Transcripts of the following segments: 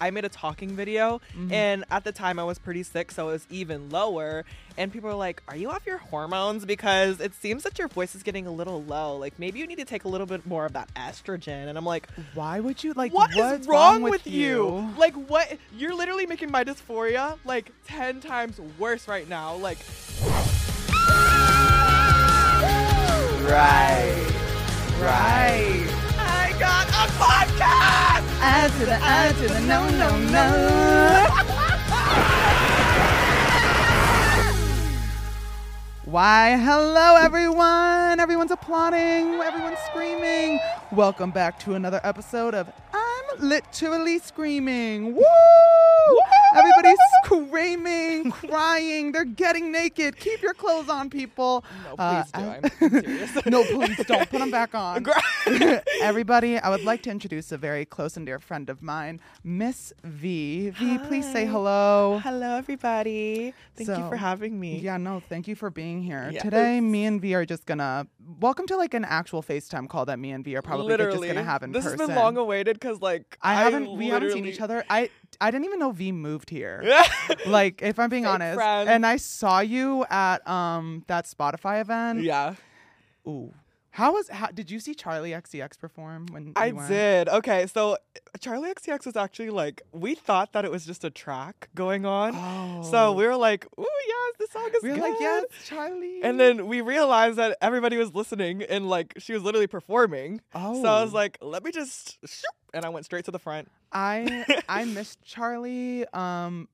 I made a talking video, Mhm. and at the time I was pretty sick, so it was even lower. And people were like, "Are you off your hormones? Because it seems that your voice is getting a little low. Like maybe you need to take a little bit more of that estrogen." And I'm like, Why would you like? what is what's wrong, with, with you? Like what? You're literally making my dysphoria like ten times worse right now. Like, Right. Right. I got a podcast. To the add to the no no no. Why, hello everyone! Everyone's applauding, everyone's screaming. Welcome back to another episode of I'm Literally Screaming. Woo! Everybody's screaming, crying, they're getting naked. Keep your clothes on, people. No, Uh, please do. I- I'm, I'm serious. no, please don't put them back on. Everybody, I would like to introduce a very close and dear friend of mine, Miss V. V, please say hello. Hello, everybody. Thank you for having me. Yeah, no, thank you for being here. Yes. Today, me and V are just gonna welcome to like an actual FaceTime call that me and V are probably just gonna have in this person. has been long awaited because like I haven't. We haven't seen each other. I I didn't even know V moved here. like, if I'm being Fake honest, friends. and I saw you at um that Spotify event. yeah, Ooh, how was? How, did you see Charli XCX perform when I went? did. Okay, so Charli XCX was actually like we thought that it was just a track going on. Oh. So we were like, "Ooh, yes, the song is we were good." like, yes, Charli. And then we realized that everybody was listening and like she was literally performing. oh, So I was like, let me just, shoop, and I went straight to the front. I I missed Charli. Um,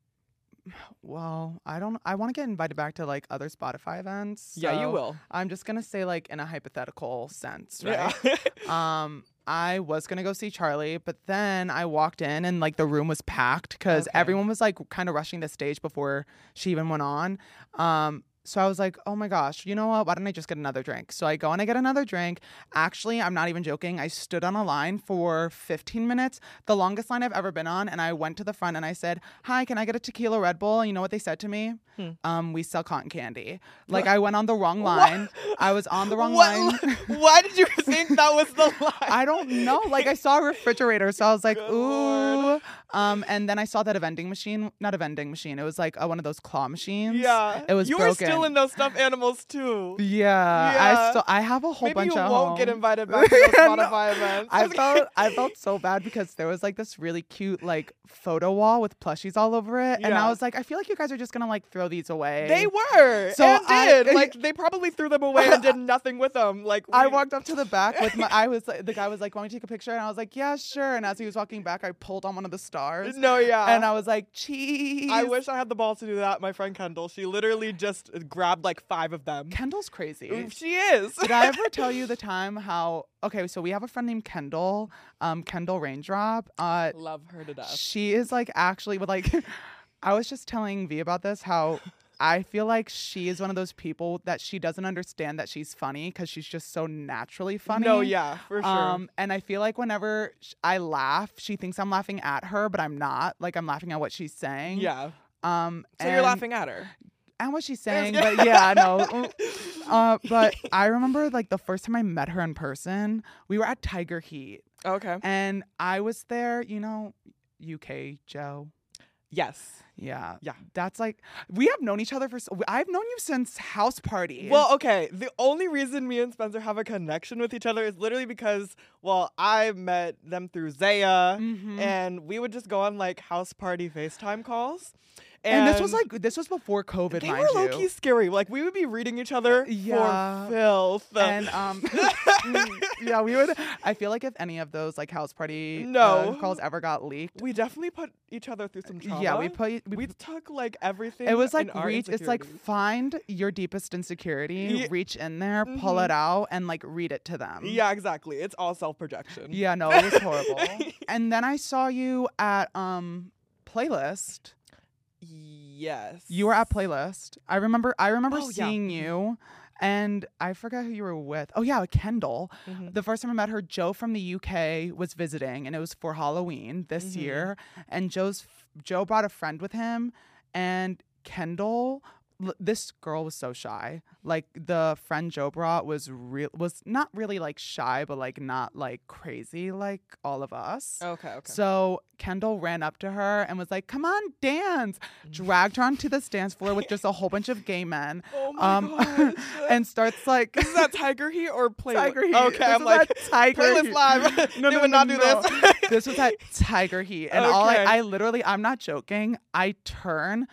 well, I don't. I want to get invited back to like other Spotify events. yeah, you will. I'm just gonna say like in a hypothetical sense, right? Yeah. um, I was gonna go see Charli, but then I walked in and like the room was packed because Okay. everyone was like kind of rushing the stage before she even went on. Um, so I was like, oh my gosh, you know what? Why don't I just get another drink? So I go and I get another drink. Actually, I'm not even joking. I stood on a line for 15 minutes, the longest line I've ever been on. And I went to the front and I said, hi, can I get a tequila Red Bull? And you know what they said to me? Hmm. Um, we sell cotton candy. Like I went on the wrong line. I was on the wrong What- line. Why did you think that was the line? I don't know. Like I saw a refrigerator, so I was like, Good ooh. Lord. Um, and then I saw that a vending machine, not a vending machine. It was like uh, one of those claw machines. yeah, it was You broken. Stealing those stuffed animals too. Yeah, Yeah. I still I have a whole Maybe bunch you at won't get invited back to those No. Spotify events. I felt I felt so bad because there was like this really cute like photo wall with plushies all over it, and I was like, I feel like you guys are just gonna like throw these away. they were. So and I- did. like they probably threw them away and did nothing with them. Like I walked up to the back with my. I was like, the guy was like, "Want me to take a picture?" And I was like, "Yeah, sure." And as he was walking back, I pulled on one of the stars, No, yeah. and I was like, "Cheese." I wish I had the balls to do that. My friend Kendall, she literally just grabbed like five of them. Kendall's crazy. She is. Did I ever tell you the time how? Okay, so we have a friend named Kendall, um, Kendall Raindrop. Uh, Love her to death. she is like actually with like. I was just telling V about this how. I feel like she is one of those people that she doesn't understand that she's funny because she's just so naturally funny. No, yeah, for sure. Um, and I feel like whenever sh- I laugh, she thinks I'm laughing at her, but I'm not. Like I'm laughing at what she's saying. yeah. Um. So you're laughing at her. At what she's saying, but yeah, no. Uh, but I remember like the first time I met her in person, we were at Tiger Heat, Okay. and I was there. You know, UK Joe. Yes. Yeah, Yeah. That's like we have known each other for. So, I've known you since house party. Well, okay. The only reason me and Spencer have a connection with each other is literally because, well, I met them through Zaya, Mhm. and we would just go on like house party FaceTime calls. And, this was like this was before COVID, they were low key scary. Like we would be reading each other Yeah. for filth. and um mm, yeah we would i feel like if any of those like house party uh, No. calls ever got leaked we definitely put each other through some trauma. yeah we put we, we took like everything. it was like in reach it's like find your deepest insecurity Ye- reach in there pull Mhm. it out and like read it to them yeah, exactly. It's all self projection. yeah no it was horrible and then i saw you at um playlist Yes. you were at playlist i remember i remember Oh, seeing Mhm. you and I forgot who you were with. Oh yeah, Kendall. Mhm. The first time I met her, Joe from the UK was visiting, and it was for Halloween this Mhm. year. And Joe's Joe brought a friend with him, and Kendall this girl was so shy. Like the friend Joe brought was real was not really like shy, but like not like crazy like all of us. Okay, okay. So Kendall ran up to her and was like, "Come on, dance!" Dragged her onto this dance floor with just a whole bunch of gay men, oh my um, gosh. and starts like is that Tiger Heat or Play? Tiger Heat. Okay, This I'm like Tiger Playlist Live. No, no, would no, not do no. this. this was at Tiger Heat, and all I, I literally, I'm not joking. I turn.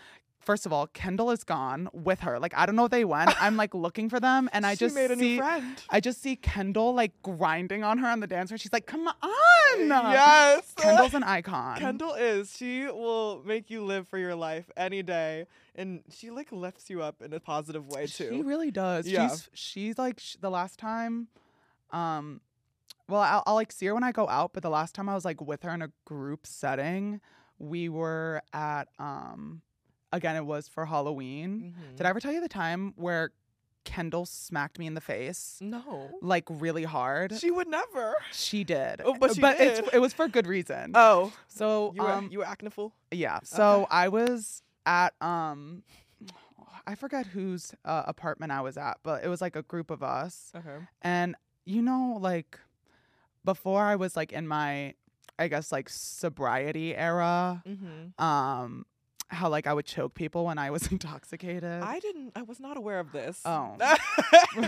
First of all, Kendall is gone with her. Like I don't know where they went. I'm like looking for them, and I just made a see. new friend. I just see Kendall like grinding on her on the dance floor. She's like, "Come on!" Yes. Kendall's an icon. Kendall is. She will make you live for your life any day, and she like lifts you up in a positive way too. She really does. Yeah. She's she's like sh- the last time, um, well, I'll, I'll like see her when I go out, but the last time I was like with her in a group setting, we were at um, again it was for Halloween. Mhm. Did I ever tell you the time where Kendall smacked me in the face? No. Like really hard. She would never. She did. Oh, but she It's, did. it was for good reason. Oh, so you were um, you were acting a fool. yeah. So Okay. I was at um I forget whose uh, apartment I was at, but it was like a group of us. Okay. And you know like before I was like in my I guess like sobriety era, Mm-hmm. um how like I would choke people when I was intoxicated. I didn't. I was not aware of this. Oh.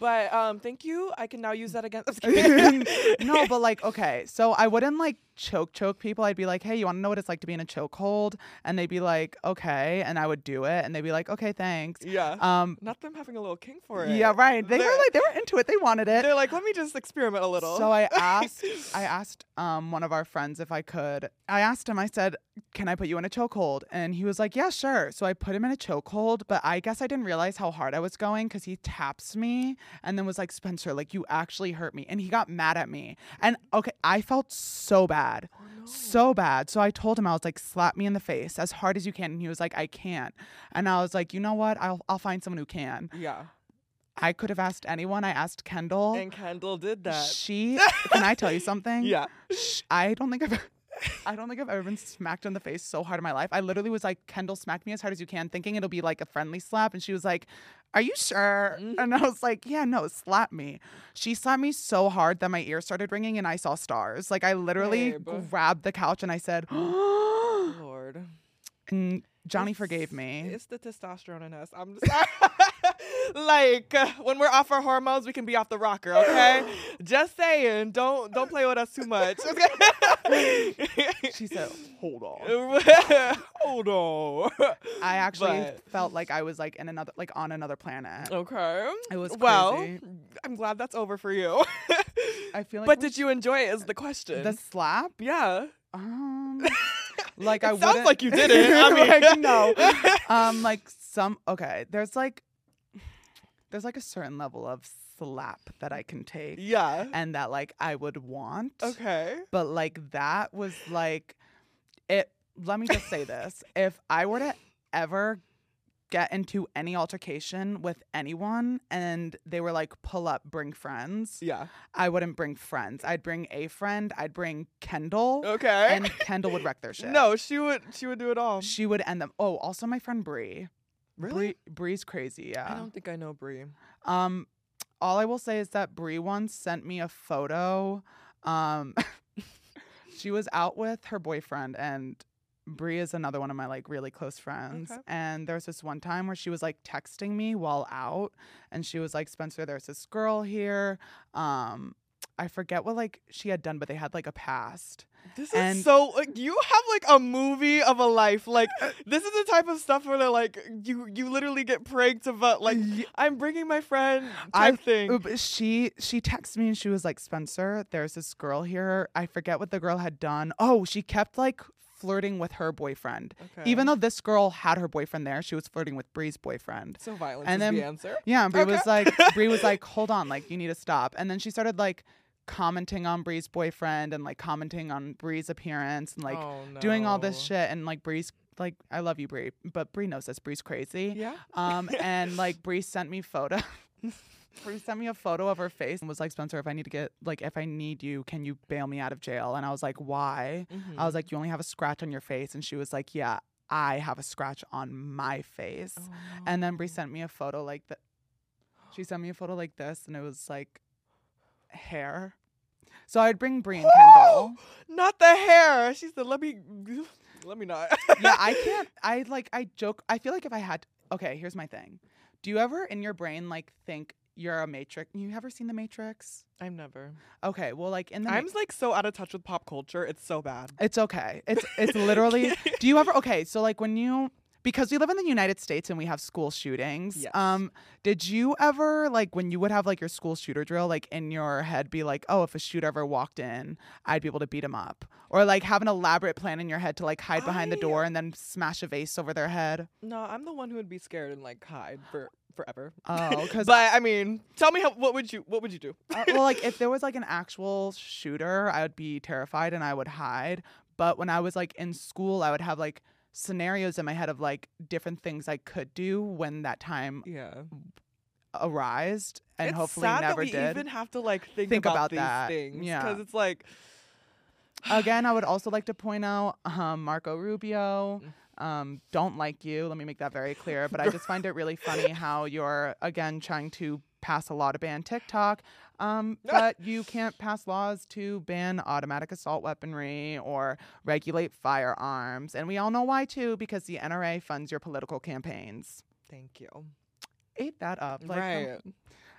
but um, thank you. I can now use that again. I'm just kidding. no, but like, okay. So I wouldn't like choke choke people. I'd be like, hey, you want to know what it's like to be in a chokehold? And they'd be like, okay. And I would do it. And they'd be like, okay, thanks. yeah. Um, not them having a little king for it. yeah, right. They were They're- like, they were into it. They wanted it. They're like, let me just experiment a little. So I asked, I asked um one of our friends if I could. I asked him. I said, "Can I put you in a chokehold?" And he was like, "Yeah, sure." So I put him in a chokehold, but I guess I didn't realize how hard I was going because he taps me and then was like, "Spencer, like you actually hurt me," and he got mad at me. And okay, I felt so bad, Oh, no. so bad. So I told him I was like, "Slap me in the face as hard as you can," and he was like, "I can't." And I was like, "You know what? I'll I'll find someone who can." yeah. I could have asked anyone. I asked Kendall. And Kendall did that. She can I tell you something? yeah. Sh- I don't think I've I don't think I've ever been smacked in the face so hard in my life. I literally was like, Kendall, smack me as hard as you can, thinking it'll be like a friendly slap. And she was like, Are you sure? Mhm. And I was like, Yeah, no, slap me. She slapped me so hard that my ears started ringing and I saw stars. Like I literally Babe. grabbed the couch and I said, Lord. and Johnny It's- forgave me. It's the testosterone in us. I'm just like uh, when we're off our hormones, we can be off the rocker. Okay, just saying. Don't don't play with us too much. She said, Hold on. Hold on. I actually But- felt like I was like in another like on another planet. Okay. It was well. I'm glad that's over for you. I feel like but did you enjoy it? Is the question. the slap? yeah. Um, like It I sounds like you didn't. I mean, like, no. Um, like some okay. There's like, there's like a certain level of slap that I can take, yeah. and that like I would want. Okay. But like that was like, it. Let me just say this: if I were to ever get into any altercation with anyone and they were like pull up bring friends Yeah. i wouldn't bring friends i'd bring a friend i'd bring kendall Okay. and kendall would wreck their shit no, she would. She would do it all. she would end them. Oh, also my friend Bree. Really? Bree, Bree's crazy. Yeah. I don't think I know Bree. Um, all I will say is that Bree once sent me a photo. Um, she was out with her boyfriend, and Bree is another one of my like really close friends. Okay. And there was this one time where she was like texting me while out, and she was like, "Spencer, there's this girl here." Um, I forget what like she had done, but they had like a past. This And- is so like you have like a movie of a life. Like this is the type of stuff where they're like you you literally get pranked about like I'm bringing my friend I-. Uh, but she she texted me and she was like, Spencer, there's this girl here. I forget what the girl had done. Oh, she kept like flirting with her boyfriend. Okay. Even though this girl had her boyfriend there, she was flirting with Bree's boyfriend. so violence and is then- the answer. Yeah, Bree was like Bree was like, hold on, like you need to stop. And then she started like commenting on Bree's boyfriend and like commenting on Bree's appearance and like oh, doing all this shit and like Bree's like I love you, Bree, but Bree knows this. Bree's crazy. Yeah. Um, and like Bree sent me photo. Bree sent me a photo of her face and was like, Spencer, if I need to get like if I need you, can you bail me out of jail? And I was like, why? I Mm-hmm. was like, you only have a scratch on your face, and she was like, yeah. I have a scratch on my face. Oh, And then Bree sent me a photo like that. She sent me a photo like this, and it was like hair. So I'd bring Bree and Kendall. Not the hair. She said, "Let me, let me not." yeah, I can't. I like. I joke. I feel like if I had. Okay, here's my thing. Do you ever in your brain like think you're a Matrix? You ever seen the Matrix? I've never. Okay, well, like in the. Ma- I'm like so out of touch with pop culture. It's so bad. it's okay. It's it's literally. do you ever? Okay, so like when you. Because we live in the United States and we have school shootings. Yes. Um, did you ever like when you would have like your school shooter drill, like in your head, be like, "Oh, if a shooter ever walked in, I'd be able to beat him up," or like have an elaborate plan in your head to like hide behind the door and then smash a vase over their head? No, I'm the one who would be scared and like hide for forever. Oh, 'cause- but I mean, tell me how. What would you? What would you do? Uh, well, like if there was like an actual shooter, I would be terrified and I would hide. But when I was like in school, I would have like scenarios in my head of like different things I could do when that time yeah. arised, and it's hopefully sad never that we did. even have to like think, Think about, about these that. things. Yeah. Because it's like. Again, I would also like to point out um, Marco Rubio. Mm. Um, don't like you. Let me make that very clear. But I just find it really funny how you're again trying to pass a law to ban TikTok, um, but you can't pass laws to ban automatic assault weaponry or regulate firearms. And we all know why too, because the NRA funds your political campaigns. Thank you. Ate that up. Like, right.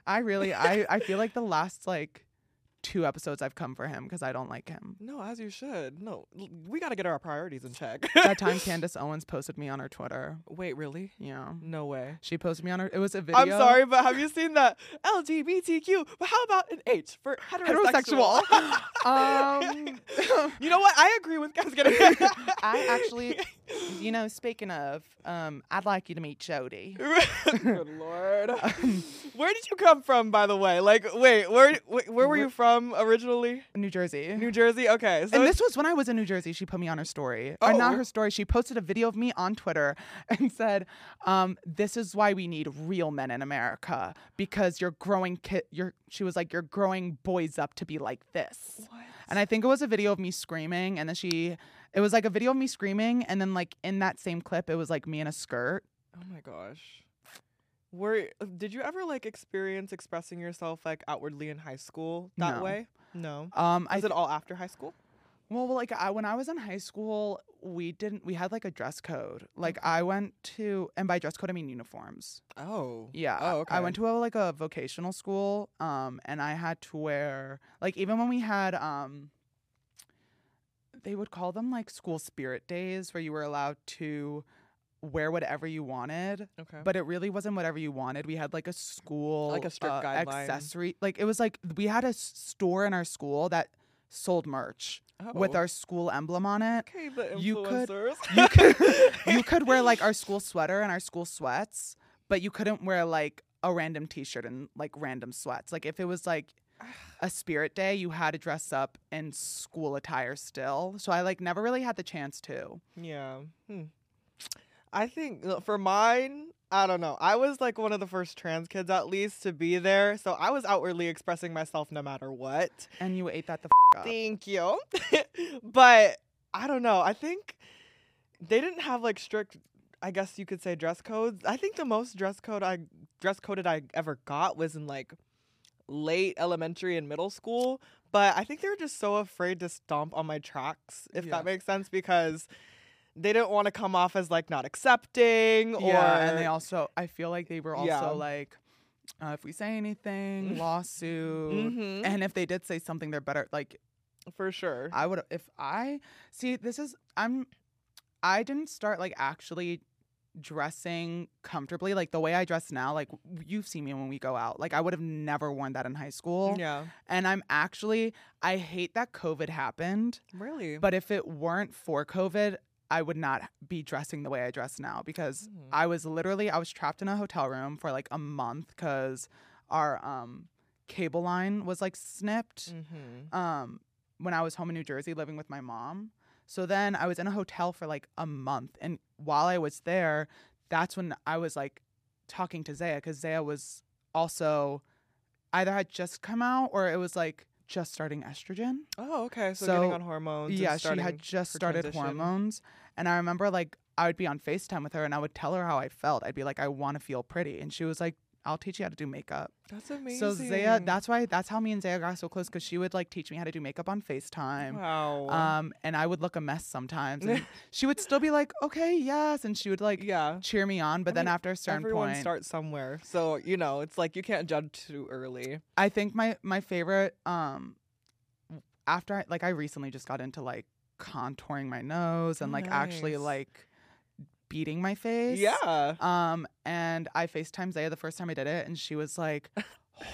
I really, I, I feel like the last like two episodes I've come for him because I don't like him. No, as you should. No, we got to get our priorities in check. that time Candace Owens posted me on her Twitter. Wait, really? Yeah. No way. She posted me on her. It was a video. I'm sorry, but have you seen that LGBTQ? But how about an H for heterosexual? Heterosexual. um, you know what? I agree with guys getting. I actually, you know, speaking of, um, I'd like you to meet Jody. Good lord. where did you come from, by the way? Like, wait, where wh- where were you from originally? New Jersey. New Jersey. Okay, so and this was when I was in New Jersey. She put me on her story, or not Oh. her story. She posted a video of me on Twitter and said, um, "This is why we need real men in America because you're growing kid. You're." She was like, "You're growing boys up to be like this." what? And I think it was a video of me screaming, and then she, it was like a video of me screaming, and then like in that same clip, it was like me in a skirt. Oh my gosh. Were did you ever like experience expressing yourself like outwardly in high school that No. way? No. Um, I Was it all after high school? Well, like I, when I was in high school, we didn't. We had like a dress code. Like I went to, and by dress code I mean uniforms. Oh. Yeah. Oh, okay. I went to a like a vocational school. Um, and I had to wear like even when we had um. They would call them like school spirit days, where you were allowed to wear whatever you wanted, Okay. but it really wasn't whatever you wanted. We had like a school Like a strict uh, guideline. accessory. Like it was like we had a store in our school that sold merch with Oh. our school emblem on it. Okay, the you could- influencers. You could you could wear like our school sweater and our school sweats, but you couldn't wear like a random t-shirt and like random sweats. Like if it was like a spirit day, you had to dress up in school attire still. So I like never really had the chance to. Yeah. Hmm. I think for mine, I don't know. I was like one of the first trans kids, at least, to be there. So I was outwardly expressing myself no matter what. And you ate that the f- up. Thank you. but I don't know. I think they didn't have like strict, I guess you could say, dress codes. I think the most dress code I dress coded I ever got was in like late elementary and middle school. But I think they were just so afraid to stomp on my tracks, if Yeah. that makes sense, because they didn't want to come off as like not accepting or Yeah, and they also I feel like they were also Yeah. like uh, if we say anything, lawsuit. Mhm. And if they did say something, they're better. Like for sure. I would if I see this is I'm I didn't start like actually dressing comfortably like the way I dress now like you've seen me when we go out like I would have never worn that in high school yeah. and I'm actually I hate that covid happened Really? but if it weren't for covid I would not be dressing the way I dress now because Mm. I was literally I was trapped in a hotel room for like a month cuz our um cable line was like snipped mm-hmm. um when I was home in New Jersey living with my mom. So then I was in a hotel for like a month and while I was there, that's when I was like talking to Zaya cuz Zaya was also either had just come out or it was like just starting estrogen. Oh, okay. So, So, getting on hormones. yeah, she had just started transition. hormones. And I remember like I would be on FaceTime with her and I would tell her how I felt. I'd be like, I want to feel pretty. And she was like, I'll teach you how to do makeup. That's amazing. So Zaya, that's why that's how me and Zaya got so close because she would like teach me how to do makeup on FaceTime. wow. Um, and I would look a mess sometimes. And she would still be like, okay, yes. And she would like yeah. cheer me on. But I then mean, after a certain Everyone point, starts somewhere. So, you know, it's like you can't judge too early. I think my my favorite um after I like I recently just got into like contouring my nose and like actually like beating my face. Yeah. Um and I FaceTime Zaya the first time I did it and she was like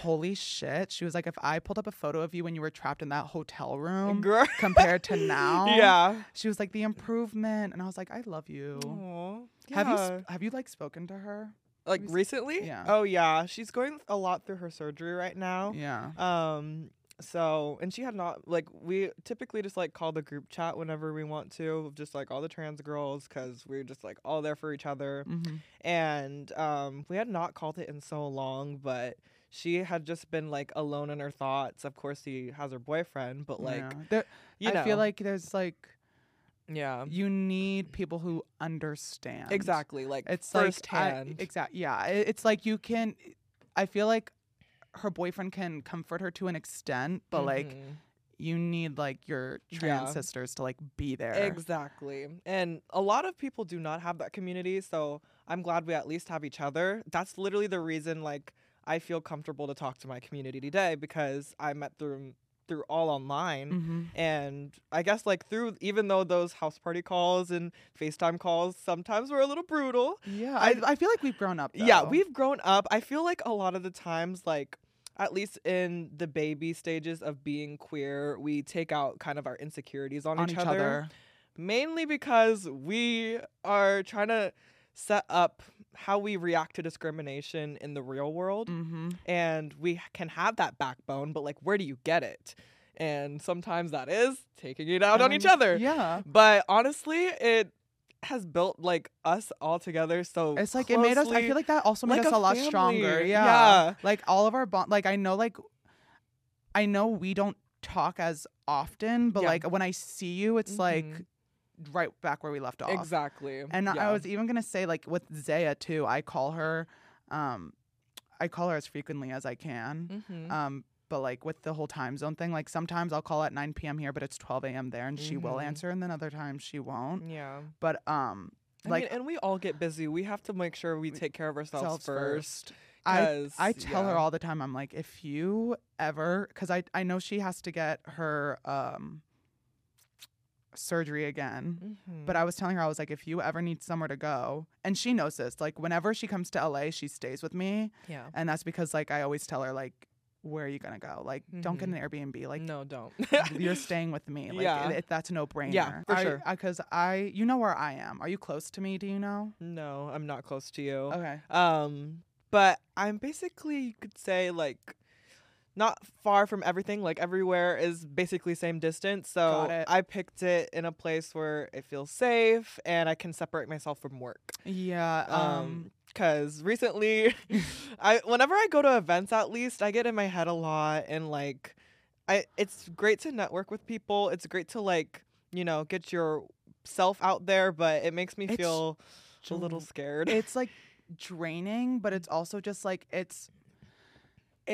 Holy shit. She was like, if I pulled up a photo of you when you were trapped in that hotel room Girl. compared to now. Yeah. She was like, the improvement. And I was like, I love you. Aw. Have you sp- have you like spoken to her? like Rec- recently? Yeah. Oh yeah, she's going a lot through her surgery right now. Yeah. Um so and she had not like we typically just like call the group chat whenever we want to, just like all the trans girls cuz we're just like all there for each other. hmm And um we had not called it in so long, but she had just been like alone in her thoughts. Of course, she has her boyfriend, but like yeah. There- you know, I feel like there's like yeah, you need people who understand. exactly like It's like firsthand. exactly. Yeah. i- It's like you can. I feel like her boyfriend can comfort her to an extent, but like Mhm. you need like your trans Yeah. sisters to like be there. Exactly. And a lot of people do not have that community, so I'm glad we at least have each other. That's literally the reason like I feel comfortable to talk to my community today because I met through through all online. hmm And I guess like through even though those house party calls and FaceTime calls sometimes were a little brutal. Yeah. I, I feel like we've grown up. Yeah, we've grown up. I feel like a lot of the times like at least in the baby stages of being queer, we take out kind of our insecurities on, on each, other mainly because we are trying to set up how we react to discrimination in the real world Mm-hmm. and we can have that backbone but like where do you get it and sometimes that is taking it out on each other Yeah. but honestly it has built like us all together so It's like it made us. I feel like that also made like us a a lot stronger. Yeah. Yeah. Like all of our bond. Like I know. Like I know we don't talk as often, but Yeah. like when I see you, it's like Mhm. Right back where we left off. exactly And I- yeah. I was even gonna say like with Zaya too. I call her, um, I call her as frequently as I can. Mhm. Um, but like with the whole time zone thing, like sometimes I'll call at 9 p.m. here, but it's 12 a.m. there, and she will Mhm. answer, and then other times she won't. yeah But um, I like mean, and we all get busy. We have to make sure we take care of ourselves selves first. I I tell her all the time. I'm like, if you ever, because I I know she has to get her um surgery again. But Mhm. I was telling her, I was like, if you ever need somewhere to go, and she knows this, like whenever she comes to LA, she stays with me. yeah, And that's because like I always tell her, like, where are you gonna go? Like, don't get an Airbnb. Like no, don't. you're staying with me. Like Yeah. it, it- that's a no brainer. Yeah, for sure. Because I, you know where I am. Are you close to me? Do you know? no, I'm not close to you. Okay. Um, but I'm basically you could say like not far from everything. Like everywhere is basically same distance. So I picked it in a place where it feels safe and I can separate myself from work. Yeah. Um. um because recently i whenever i go to events at least i get in my head a lot and like i it's great to network with people it's great to like you know get your self out there but it makes me It's feel a little scared it's like draining, but it's also just like it's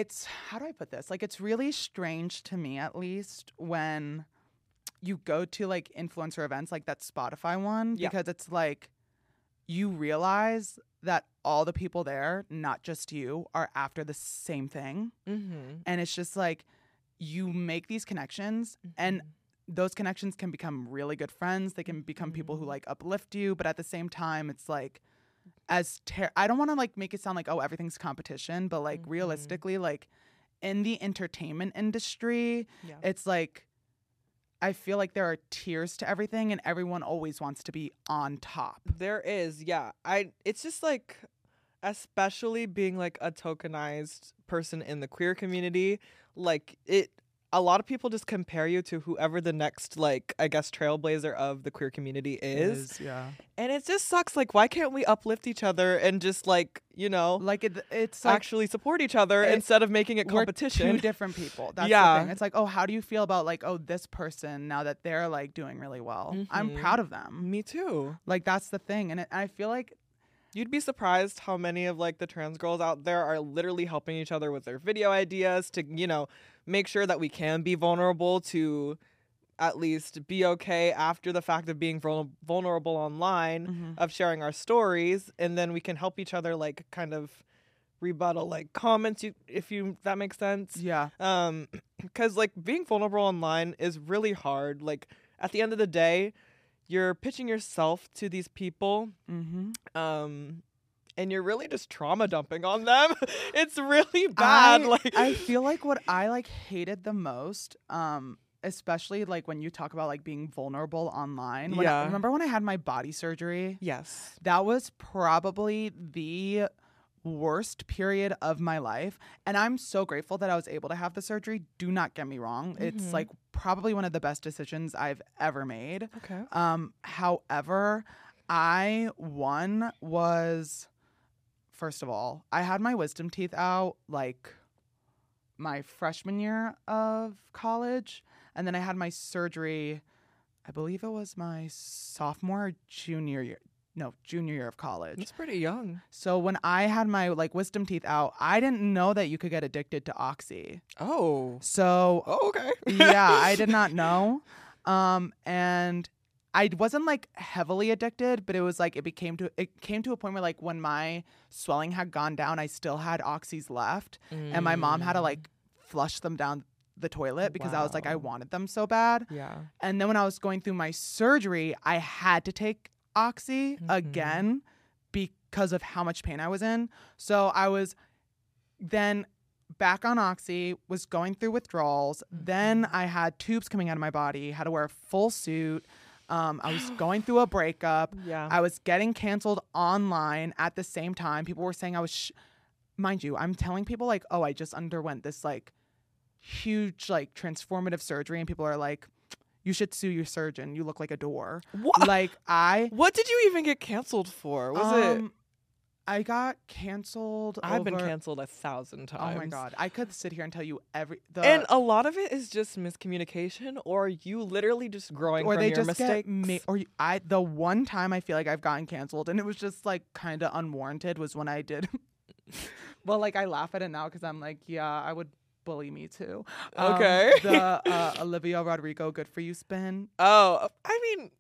it's how do I put this? Like it's really strange to me at least when you go to like influencer events like that Spotify one Yeah. because it's like you realize that all the people there, not just you, are after the same thing. mm-hmm. And it's just like you make these connections and those connections can become really good friends. They can become people who Mhm. like uplift you, but at the same time, it's like as ter- I don't want to like make it sound like oh everything's competition, but like Mhm. realistically, like in the entertainment industry, yeah it's like I feel like there are tiers to everything, and everyone always wants to be on top. there is yeah i it's just like especially being like a tokenized person in the queer community like it a lot of people just compare you to whoever the next like I guess trailblazer of the queer community is. yeah. And it just sucks like why can't we uplift each other and just like, you know, Like it, it's like actually support each other it- instead of making it we're competition. two different people. That's Yeah. the thing. It's like, oh, how do you feel about like, oh, this person now that they're like doing really well? I'm Mhm. proud of them. Me too. Like that's the thing, and it, I feel like You'd be surprised how many of like the trans girls out there are literally helping each other with their video ideas to, you know, make sure that we can be vulnerable to at least be okay after the fact of being vul- vulnerable online Mhm. of sharing our stories and then we can help each other like kind of rebuttal like comments you if you that makes sense yeah, um because like being vulnerable online is really hard like at the end of the day you're pitching yourself to these people mm-hmm. um and you're really just trauma dumping on them it's really bad I, like I feel like what I like hated the most, um, especially like when you talk about like being vulnerable online. When I- Yeah. remember when I had my body surgery? yes That was probably the worst period of my life. And I'm so grateful that I was able to have the surgery. Do not get me wrong. It's Mhm. like probably one of the best decisions I've ever made. okay Um, however, I one was first of all, I had my wisdom teeth out like my freshman year of college, and then I had my surgery. I believe it was my sophomore junior year. No, junior year of college. it's pretty young So when I had my like wisdom teeth out, I didn't know that you could get addicted to oxy. oh So oh okay yeah, I did not know. Um, and I wasn't like heavily addicted, but it was like it became to it came to a point where like when my swelling had gone down, I still had oxys left, and my mom had to Mm. like flush them down the toilet because I was like I wanted them so bad. yeah And then when I was going through my surgery, I had to take oxy Mhm. again because of how much pain I was in. So I was then back on oxy, was going through withdrawals. Then I had tubes coming out of my body, had to wear a full suit. Um, I was going through a breakup. yeah I was getting canceled online at the same time. People were saying I was, sh- mind you, I'm telling people like, oh, I just underwent this like huge like transformative surgery, and people are like, you should sue your surgeon. You look like a door. what like I what did you even get canceled for was it um, I got canceled. I've been canceled a thousand times. Oh my god, I could sit here and tell you every the and a lot of it is just miscommunication, or you literally just growing or from they your just mistakes. get ma- or you- I the one time I feel like I've gotten canceled and it was just like kind of unwarranted was when I did. well, like I laugh at it now because I'm like, yeah, I would bully me too. Um, Okay. the uh, Olivia Rodrigo "Good for You" spin. oh, I mean,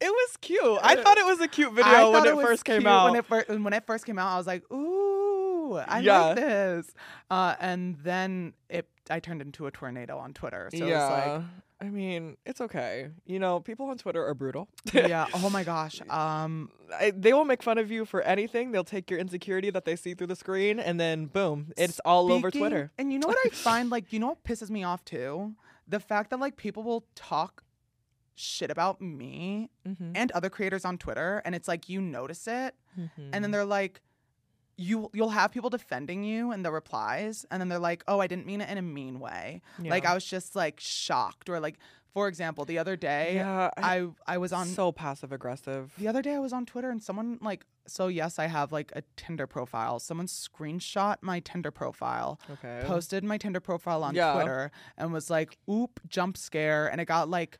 it was cute. I thought it was a cute video when it, was first came out. When it, fir- when it first came out, I was like, ooh, I Yeah. like this. Uh, and then it, I turned into a tornado on Twitter. So yeah, Like, I mean, it's okay. You know, people on Twitter are brutal. yeah. Oh my gosh. Um, I, they will make fun of you for anything. They'll take your insecurity that they see through the screen, and then boom, it's all over Twitter. And you know what I find? Like, you know what pisses me off too? The fact that like people will talk shit about me Mm-hmm. and other creators on Twitter, and it's like you notice it, and Mm-hmm. then they're like you you'll have people defending you in the replies and then they're like oh i didn't mean it in a mean way like i was just like shocked or like for example the other day yeah, i i was on so passive aggressive. the other day i was on twitter and someone like so yes i have like a tinder profile someone screenshot my tinder profile Okay. posted my tinder profile on Yeah. twitter and was like oop jump scare and it got like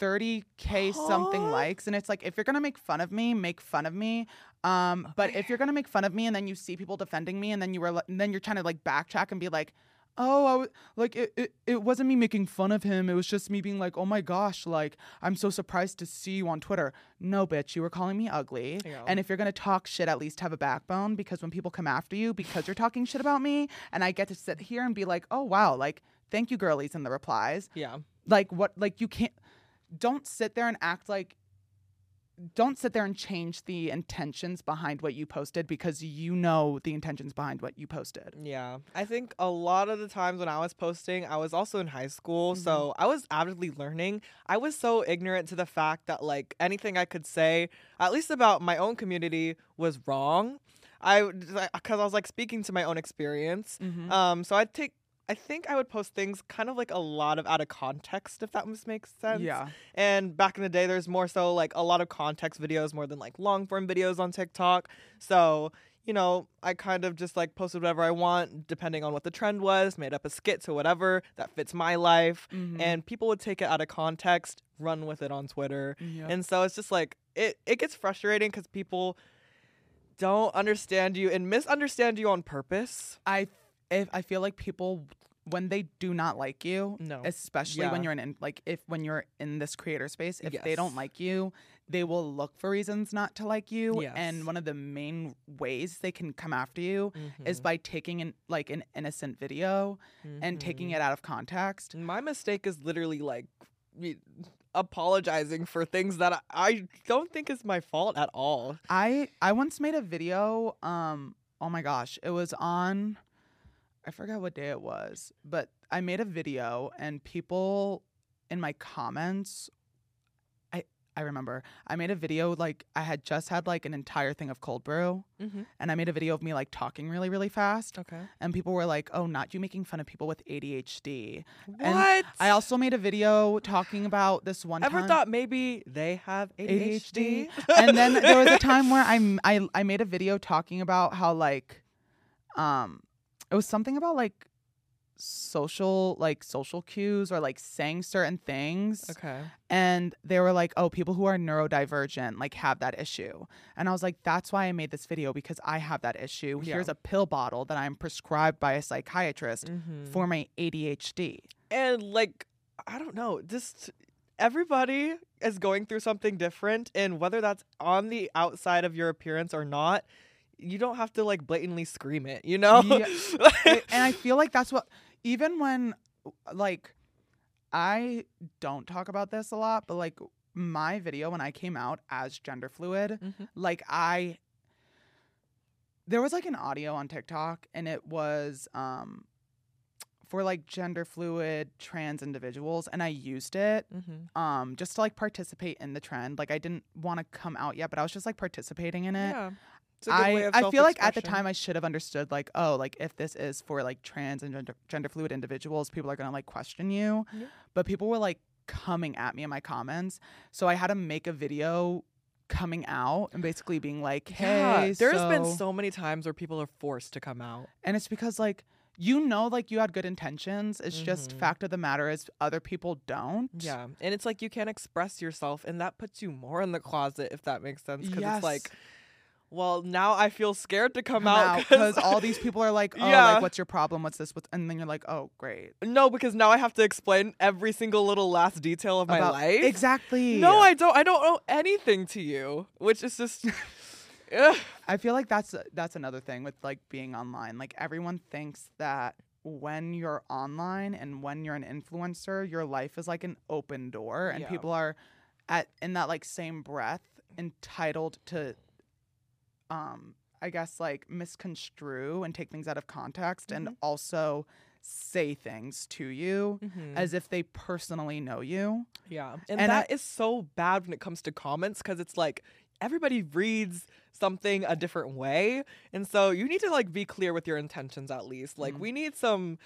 30k something likes and it's like if you're gonna make fun of me make fun of me. Um but if you're gonna make fun of me and then you see people defending me and then you were and then you're trying to like backtrack and be like oh I w- like it, it, it wasn't me making fun of him. It was just me being like oh my gosh like i'm so surprised to see you on twitter. No bitch you were calling me ugly. Yeah. and if you're gonna talk shit at least have a backbone because when people come after you because you're talking shit about me and i get to sit here and be like oh wow like thank you girlies in the replies. Yeah. like what like you can't don't sit there and act like don't sit there and change the intentions behind what you posted because you know the intentions behind what you posted Yeah. I think a lot of the times when I was posting, I was also in high school. Mm-hmm. So I was avidly learning. I was so ignorant to the fact that, like, anything I could say, at least about my own community, was wrong. I, because I was like speaking to my own experience. Mm-hmm. Um, so I'd take I think I would post things kind of like a lot of out of context, if that makes sense. Yeah. And back in the day, there's more so like a lot of context videos more than like long form videos on TikTok. So, you know, I kind of just like posted whatever I want, depending on what the trend was, made up a skit to whatever that fits my life. Mhm. And people would take it out of context, run with it on Twitter. Yep. And so it's just like, it, it gets frustrating because people don't understand you and misunderstand you on purpose. I if I feel like people when they do not like you, No. especially when you're in like if when you're in this creator space, if they don't like you, they will look for reasons not to like you. Yes. And one of the main ways they can come after you is by taking in like an innocent video and taking Mhm. it out of context. My mistake is literally like apologizing for things that I, I don't think is my fault at all. I I once made a video. Um, oh my gosh, it was on. I forgot what day it was, but I made a video and people in my comments. I I remember I made a video like I had just had like an entire thing of cold brew, Mm-hmm. and I made a video of me like talking really really fast, Okay. and people were like, "Oh, not you making fun of people with ADHD." What? And I also made a video talking about this one ever time. thought maybe they have ADHD. and then there was a time where I I I made a video talking about how like um it was something about like social like social cues or like saying certain things okay. and they were like oh people who are neurodivergent like have that issue and i was like that's why i made this video because i have that issue Yeah. here's a pill bottle that i'm prescribed by a psychiatrist Mhm. for my adhd and like I don't know, just everybody is going through something different, and whether that's on the outside of your appearance or not, you don't have to like blatantly scream it, you know? Yeah. And I feel like that's what even when like I don't talk about this a lot, but like my video when I came out as gender fluid, Mhm. like I there was like an audio on TikTok and it was um for like gender fluid trans individuals and I used it Mhm. um just to like participate in the trend. Like I didn't want to come out yet, but I was just like participating in it. Yeah. It's a good I, I feel like at the time I should have understood like oh like if this is for like trans and gender, gender fluid individuals people are gonna like question you Yeah. but people were like coming at me in my comments so I had to make a video coming out and basically being like hey yeah, there's been so-" so many times where people are forced to come out. and it's because like you know like you had good intentions it's just Mhm. fact of the matter is other people don't Yeah, and it's like you can't express yourself, and that puts you more in the closet, if that makes sense. Because yes it's like, well, now I feel scared to come, come out because all these people are like oh Yeah. like what's your problem what's this What's, and then you're like oh great No, because now I have to explain every single little last detail of my life. exactly No, I don't. I don't owe anything to you, which is just. I feel like that's that's another thing with like being online. Like everyone thinks that when you're online and when you're an influencer, your life is like an open door and Yeah. people are at in that like same breath entitled to um I guess like misconstrue and take things out of context and Mhm. also say things to you as if they personally know you. yeah, and, and I- that is so bad when it comes to comments because it's like everybody reads something a different way, and so you need to like be clear with your intentions at least. Like Mhm. we need some.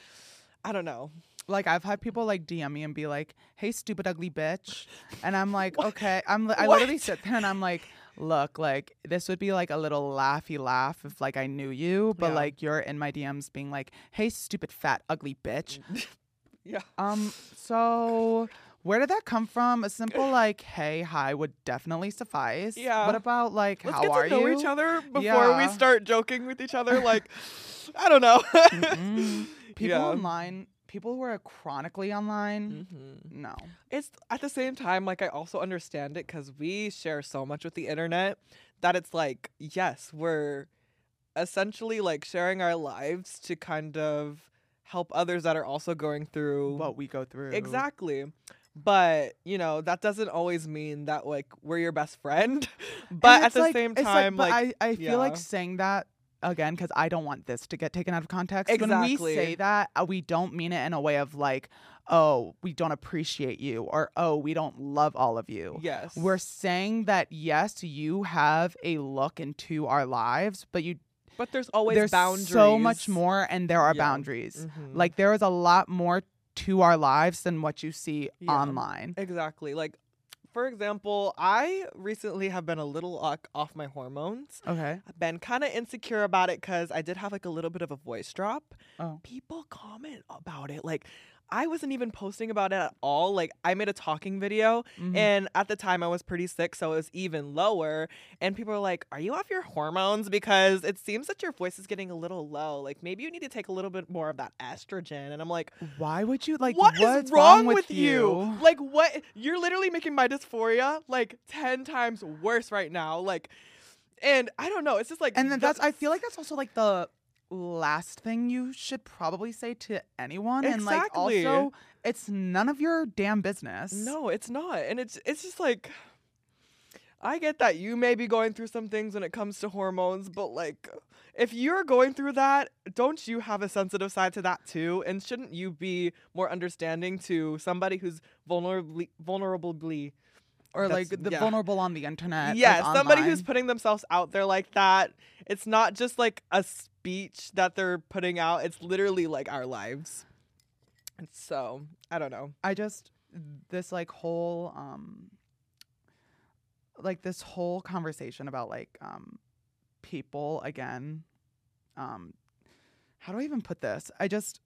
I don't know. Like I've had people like DM me and be like, "Hey, stupid ugly bitch," and I'm like? "Okay." I'm li- I literally sit there and I'm like, "Look, like this would be like a little laughy laugh if like I knew you, but Yeah. like you're in my DMs being like, "Hey, stupid fat ugly bitch." yeah. Um, so where did that come from? A simple like, "Hey, hi" would definitely suffice. Yeah. What about like, Let's how get are to know you? each other before we start joking with each other. Like, I don't know. Mm-mm. People Yeah. online, people who are chronically online, Mhm. no. it's at the same time like i also understand it because we share so much with the internet that it's like yes we're essentially like sharing our lives to kind of help others that are also going through What we go through. exactly but you know that doesn't always mean that like we're your best friend but at the like- same time but like, I, I feel like saying that again because I don't want this to get taken out of context. When we say that, uh, we don't mean it in a way of like, oh, we don't appreciate you or oh, we don't love all of you. yes We're saying that yes, you have a look into our lives, but you But there's always there's boundaries. so much more and there are Yeah. boundaries. Mhm. Like there is a lot more to our lives than what you see Yeah. online. Exactly. Like, for example, I recently have been a little off my hormones. Okay. I've been kind of insecure about it because I did have like a little bit of a voice drop. Oh. People comment about it. Like, I wasn't even posting about it at all. Like, I made a talking video, Mhm. and at the time I was pretty sick, so it was even lower. And people are like, Are you off your hormones? Because it seems that your voice is getting a little low. Like, maybe you need to take a little bit more of that estrogen. And I'm like, Why would you like what is what's wrong, with, with you? Like what you're literally making my dysphoria like 10 times worse right now. Like and I don't know, it's just like And then that's I feel like that's also like the last thing you should probably say to anyone. And like also it's none of your damn business. No, it's not. And it's it's just like I get that you may be going through some things when it comes to hormones, but like if you're going through that, don't you have a sensitive side to that too? And shouldn't you be more understanding to somebody who's vulnerably vulnerably Or like the yeah. vulnerable on the internet. like, somebody who's putting themselves out there like that. It's not just like a speech that they're putting out. It's literally like our lives. And so I don't know. I just this like whole um like this whole conversation about like um people again um how do I even put this? I just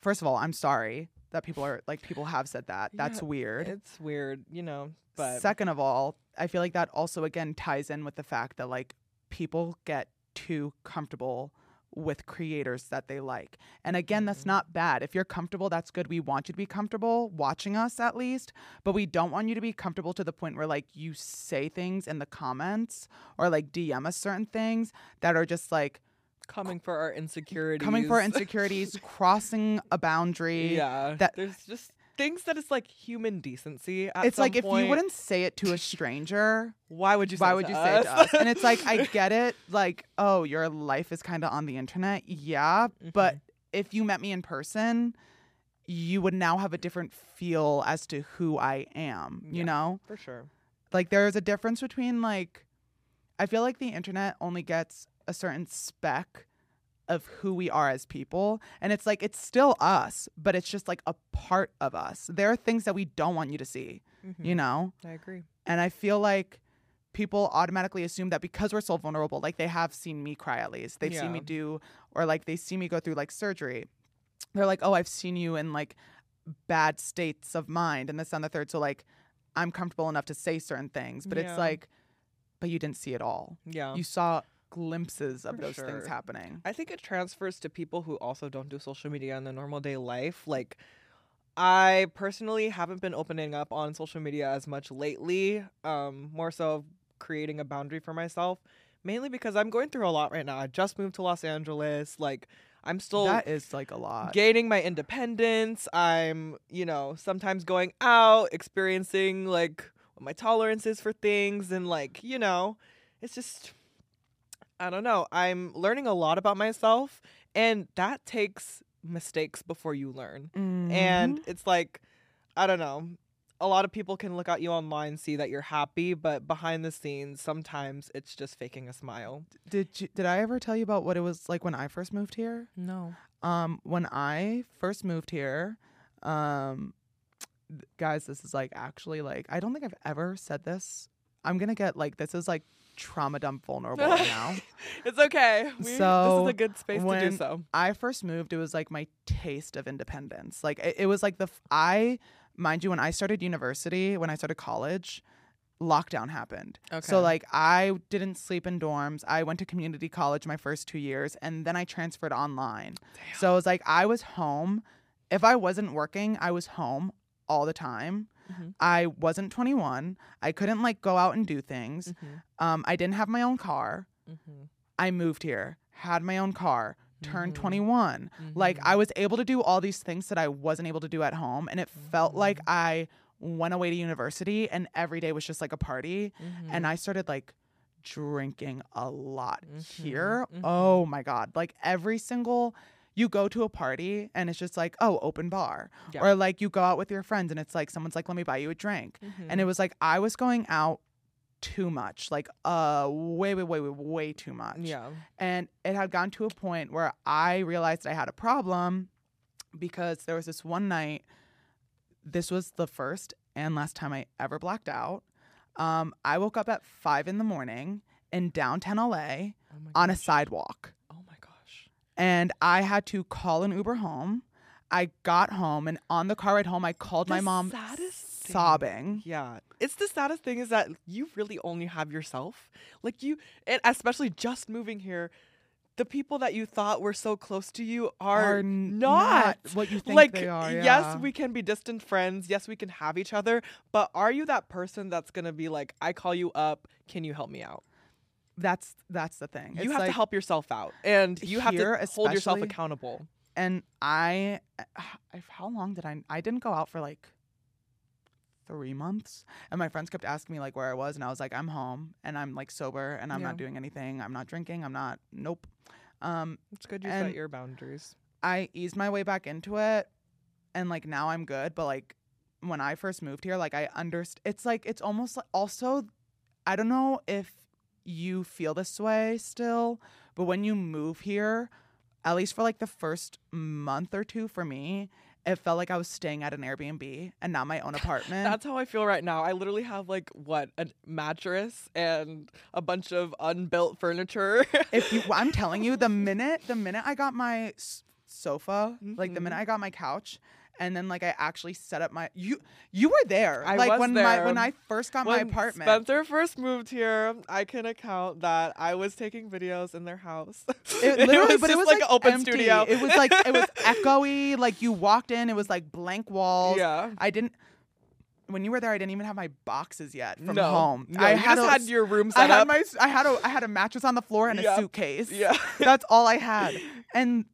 first of all, I'm sorry that people are like people have said that. That's Yeah, weird. It's weird, you know. But Second of all, I feel like that also again ties in with the fact that like people get too comfortable with creators that they like. And again, that's Mhm. not bad. If you're comfortable, that's good. We want you to be comfortable watching us at least, but we don't want you to be comfortable to the point where like you say things in the comments or like DM us certain things that are just like coming for our insecurities. coming for our insecurities, crossing a boundary. yeah. that- there's just things that it's like human decency. At It's like if you wouldn't say it to a stranger, why would you? why say would you say it to us? us? And it's like I get it, like, oh, your life is kind of on the internet, yeah. But Mhm. if you met me in person, you would now have a different feel as to who I am. You Yeah. know, for sure. like there's a difference between like, I feel like the internet only gets a certain speck of who we are as people and it's like it's still us but it's just like a part of us there are things that we don't want you to see you Mhm. know I agree. and I feel like people automatically assume that because we're so vulnerable, like they have seen me cry at least. They've seen me do, or like they see me go through like surgery. They're like, oh, I've seen you in like bad states of mind and this and the third. So like I'm comfortable enough to say certain things. But Yeah. it's like, but you didn't see it all. Yeah. You saw glimpses of For those things happening. I think it transfers to people who also don't do social media in their normal day life. Like, I personally haven't been opening up on social media as much lately. Um, more so creating a boundary for myself, mainly because I'm going through a lot right now. I just moved to Los Angeles. Like, I'm still that is like a lot. gaining my independence. I'm, you know, sometimes going out, experiencing like what my tolerance is for things, and like, you know, it's just, I don't know. I'm learning a lot about myself, and that takes mistakes before you learn. And Mhm. it's like, I don't know. A lot of people can look at you online, see that you're happy, but behind the scenes, sometimes it's just faking a smile. did you, did I ever tell you about what it was like when I first moved here? No. Um, when I first moved here, um, guys, this is like actually like I don't think I've ever said this. I'm gonna get like this is like trauma dump vulnerable right now. It's okay. We, this is a good space to do when so. I first moved, it was like my taste of independence. Like it, it was like the f- I, mind you, when I started university, when I started college, lockdown happened. Okay. So like I didn't sleep in dorms. I went to community college my first two years, and then I transferred online. So it was like I was home. If I wasn't working, I was home all the time. Mhm. I wasn't 21. I couldn't like go out and do things. Mhm. Um, I didn't have my own car. Mm-hmm. I moved here, had my own car, turned Mhm. 21. Like Mhm. I was able to do all these things that I wasn't able to do at home, and it felt like Mm-hmm. I went away to university, and every day was just like a party. And I started like drinking a lot here. Oh my god! Like every single. You go to a party and it's just like, oh, open bar. Yeah. Or like you go out with your friends and it's like someone's like, let me buy you a drink. And it was like I was going out too much, like uh way way way way way too much. Yeah. And it had gone to a point where I realized I had a problem because there was this one night. This was the first and last time I ever blacked out. Um, I woke up at five in the morning in downtown LA Oh on a sidewalk. And I had to call an Uber home. I got home, and on the car ride home, I called my mom sobbing. Yeah. It's the saddest thing is that you really only have yourself. Like you and especially just moving here, the people that you thought were so close to you are, Are n- not. what you think like they are. yes, we can be distant friends. Yes, we can have each other, but are you that person that's going to be like I call you up, can you help me out? That's that's the thing. you It's have to help yourself out and you have to hold yourself accountable. and I, I how long did I? I didn't go out for like three months, and my friends kept asking me like where I was, and I was like, I'm home, and I'm like sober, and I'm Yeah. not doing anything. I'm not drinking. I'm not. Nope. Um, It's good you set your boundaries. I eased my way back into it, and like now I'm good. But like when I first moved here, like I underst. It's like it's almost like also, I don't know if you feel this way still, but when you move here, at least for like the first month or two for me, it felt like I was staying at an Airbnb and not my own apartment. That's how I feel right now. I literally have like what a mattress and a bunch of unbuilt furniture. if you I'm telling you the minute the minute I got my sofa like the minute mm-hmm. I got my couch and then like I actually set up my you you were there I like was when my when. I first got my when apartment Spencer first moved here, I can account that I was taking videos in their house. it literally was but just it was like, like, an open empty. studio. it was like it was echoey like you walked in it was like blank walls yeah. I didn't when you were there I didn't even have my boxes yet from no, home No, I you had just a, had your room I set had up. my I had a I had a mattress on the floor and Yep. a suitcase yeah. That's all I had. And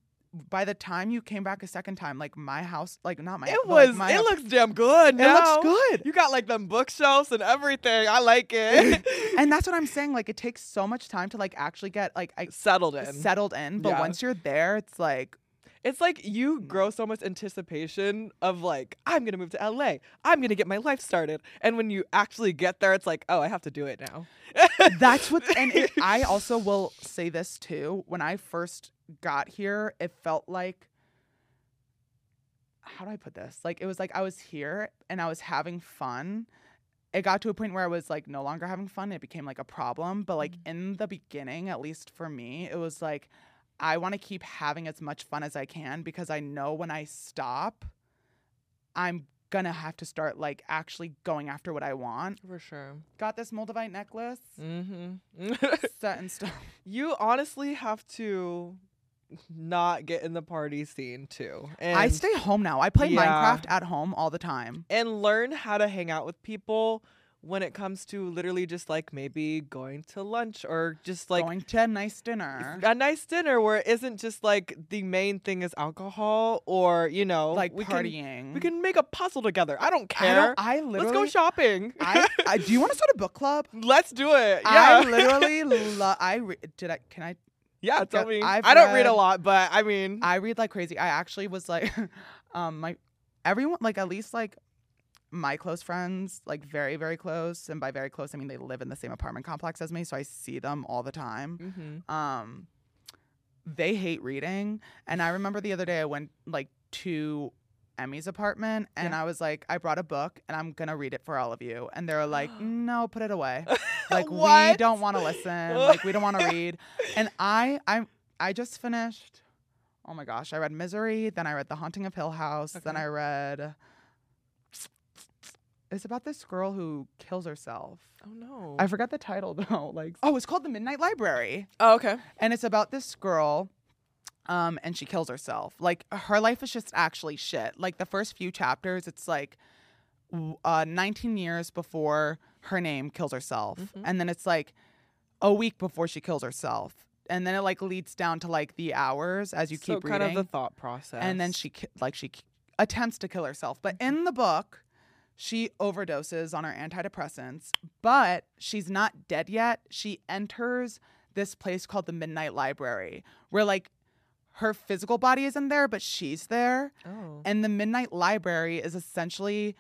by the time you came back a second time, like my house, like not my, It but, like, was. my it house- looks damn good. it looks good. You got like them bookshelves and everything. I like it. and that's what I'm saying. Like it takes so much time to like actually get like I Settled in. settled in, but Yeah. once you're there, it's like It's like you Mm. grow so much anticipation of like, I'm gonna move to LA. I'm gonna get my life started. And when you actually get there, it's like, oh, I have to do it now. that's what. And it, I also will say this too. When I first got here, it felt like. How do I put this? Like it was like I was here and I was having fun. It got to a point where I was like no longer having fun. It became like a problem. But like in the beginning, at least for me, it was like I want to keep having as much fun as I can because I know when I stop, I'm gonna have to start like actually going after what I want. For sure. Got this Moldavite necklace Mm-hmm. set in stone. you honestly have to not get in the party scene too. And I stay home now. I play Yeah. Minecraft at home all the time. and learn how to hang out with people when it comes to literally just like maybe going to lunch or just like going to a nice dinner. a nice dinner where it isn't just like the main thing is alcohol or you know like we partying. Can, we can make a puzzle together. I don't I, care. don't, I literally. Let's go shopping. I, I, do you want to start a book club? Let's do it. Yeah. I literally love. I re- did. I can I. yeah, tell me. I've I don't read, read- a lot, but I mean, I read like crazy. I actually was like, um, my everyone like at least like my close friends, like very very close, and by very close I mean they live in the same apartment complex as me, so I see them all the time. mhm. um they hate reading and i remember the other day i went like to emmy's apartment and Yeah. i was like i brought a book and i'm gonna read it for all of you. And they're like no put it away. Like we don't want to listen. Like we don't want to read. And i i i just finished oh my gosh i read misery then i read the haunting of hill house then i read it's about this girl who kills herself. Oh no. i forgot the title though like oh it's called the midnight library. Oh, okay. and it's about this girl um and she kills herself. Like her life is just actually shit. Like the first few chapters it's like uh 19 years before her name kills herself. Mhm. and then it's like a week before she kills herself. And then it like leads down to like the hours as you so keep kind reading of the thought process. and then she like she attempts to kill herself. But in the book she overdoses on her antidepressants but she's not dead yet she enters this place called the midnight library where like her physical body isn't there but she's there Oh. and the midnight library is essentially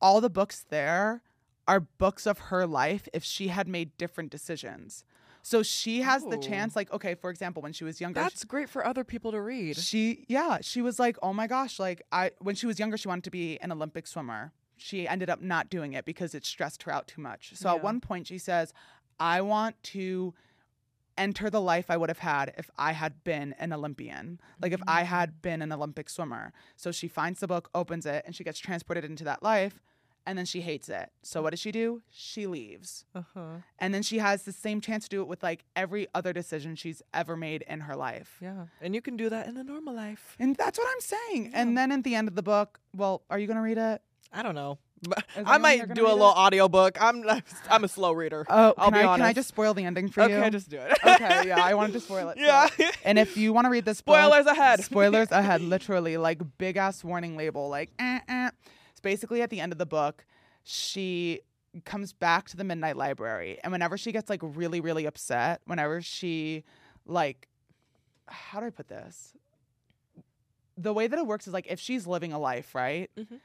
all the books there are books of her life if she had made different decisions. So she has the chance, like, okay, for example, when she was younger, That's great for other people to read. she yeah she was like oh my gosh like i when she was younger she wanted to be an olympic swimmer she ended up not doing it because it stressed her out too much so Yeah. at one point she says i want to enter the life i would have had if i had been an olympian like if i had been an olympic swimmer so she finds the book opens it and she gets transported into that life and then she hates it so what does she do she leaves Uh-huh. and then she has the same chance to do it with like every other decision she's ever made in her life Yeah. And you can do that in a normal life. and that's what I'm saying. Yeah. And then at the end of the book, well, are you going to read it? I don't know. I might do a little it? audiobook. I'm I'm a slow reader. Oh, I'll can, be I, can I just spoil the ending for you? okay, just do it. okay, yeah, I wanted to spoil it. so- Yeah. And if you want to read this book, Spoilers ahead. spoilers ahead, literally, like big ass warning label, like, eh, eh. It's basically at the end of the book, she comes back to the Midnight Library. And whenever she gets like really, really upset, whenever she, like, how do I put this? The way that it works is like if she's living a life, right? Mhm.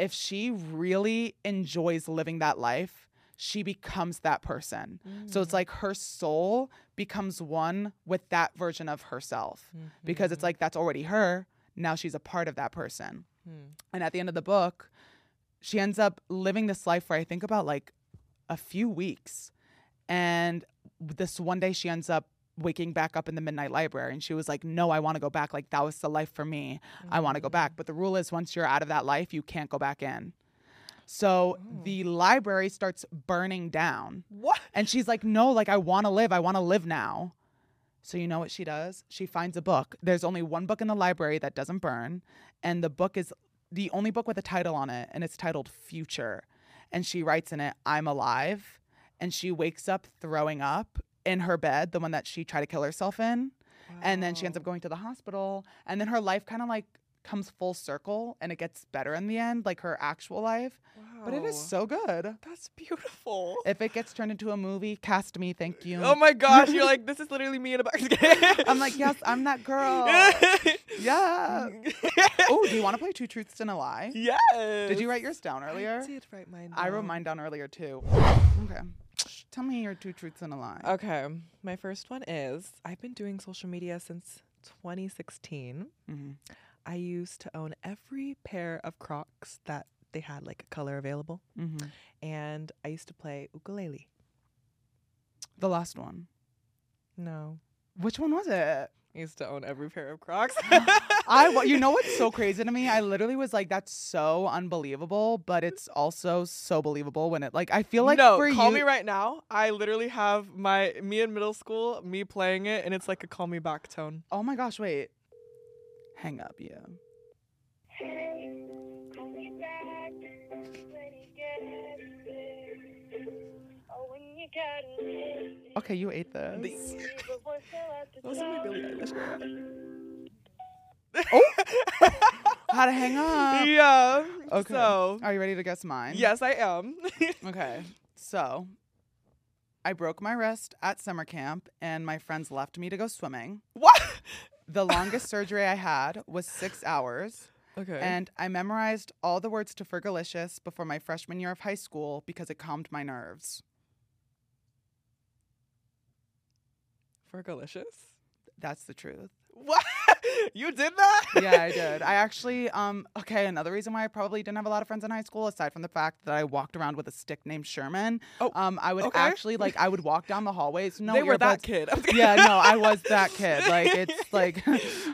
If she really enjoys living that life, she becomes that person. So Mm. it's like her soul becomes one with that version of herself because it's like that's already her. Now she's a part of that person. Mhm. And at the end of the book, she ends up living this life for I think about like a few weeks. And this one day she ends up waking back up in the midnight library and she was like, No, I want to go back. Like that was the life for me. I want to go back. Mm. But the rule is once you're out of that life, you can't go back in. So Oh. the library starts burning down. What? And she's like, no, like I want to live. I want to live now. So you know what she does? She finds a book. There's only one book in the library that doesn't burn, and the book is the only book with a title on it, and it's titled Future. And she writes in it, "I'm alive," and she wakes up throwing up in her bed, the one that she tried to kill herself in, and then she ends up going to the hospital, and then her life kind of like comes full circle, and it gets better in the end, like her actual life. But it is so good. That's beautiful. If it gets turned into a movie, cast me, thank you. Oh my gosh, you're like, this is literally me in a box. I'm like, yes, I'm that girl. yeah. Oh, do you want to play Two Truths and a Lie? Yes. Did you write yours down earlier? I did write mine. I wrote mine down earlier too. Okay. Tell me your two truths and a lie. Okay, my first one is I've been doing social media since 2016. Mhm. I used to own every pair of Crocs that they had like a color available, Mhm. and I used to play ukulele. The last one. No, Which one was it? I used to own every pair of Crocs. I, you know what's so crazy to me? I literally was like, that's so unbelievable, but it's also so believable when it, like, I feel like no, for call you, me right now. I literally have my me in middle school, me playing it, and it's like a call me back tone. oh my gosh, wait. Hang up, yeah. Hey, call me back when you get there. When you got it. Okay, you ate this. These- Before so Those are my Billie Eilish. Oh. How to hang up. yeah. Okay. So Are you ready to guess mine? yes, I am. Okay. So I broke my wrist at summer camp and my friends left me to go swimming. what? The longest surgery I had was six hours. Okay. And I memorized all the words to Fergalicious before my freshman year of high school because it calmed my nerves. Fergalicious. That's the truth. What? you did that? Yeah, I did. I actually, um, okay, another reason why I probably didn't have a lot of friends in high school, aside from the fact that I walked around with a stick named Sherman. Oh, um, I would okay. actually like I would walk down the hallways. No, they were that kid. yeah, no, I was that kid. Like it's like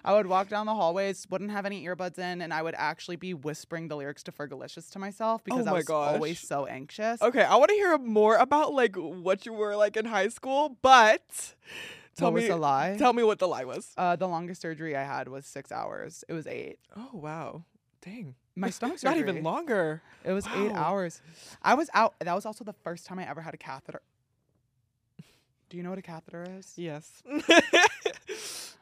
I would walk down the hallways, wouldn't have any earbuds in, and I would actually be whispering the lyrics to Fergalicious to myself because I Oh my was always so anxious. Okay, I want to hear more about like what you were like in high school, but tell What was me the lie? Tell me what the lie was. Uh, the longest surgery I had was six hours. It was eight. Oh wow, dang. My stomach Not even longer. It was eight hours. I was out. That was also the first time I ever had a catheter. Do you know what a catheter is? Yes.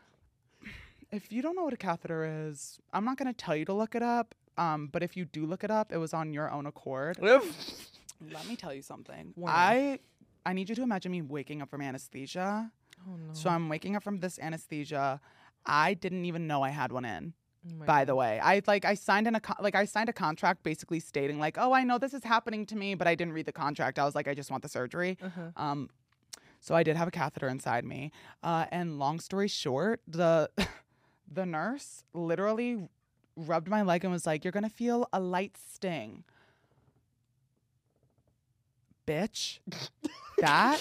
If you don't know what a catheter is, I'm not going to tell you to look it up. Um, but if you do look it up, it was on your own accord. Let me tell you something. Warning. I I need you to imagine me waking up from anesthesia. Oh no. So I'm waking up from this anesthesia. I didn't even know I had one in. Oh by the way. I like I signed in a con- like I signed a contract basically stating like, "Oh, I know this is happening to me, but I didn't read the contract." I was like, "I just want the surgery." Uh-huh. Um so I did have a catheter inside me. Uh and long story short, the the nurse literally rubbed my leg and was like, "You're going to feel a light sting." Bitch. That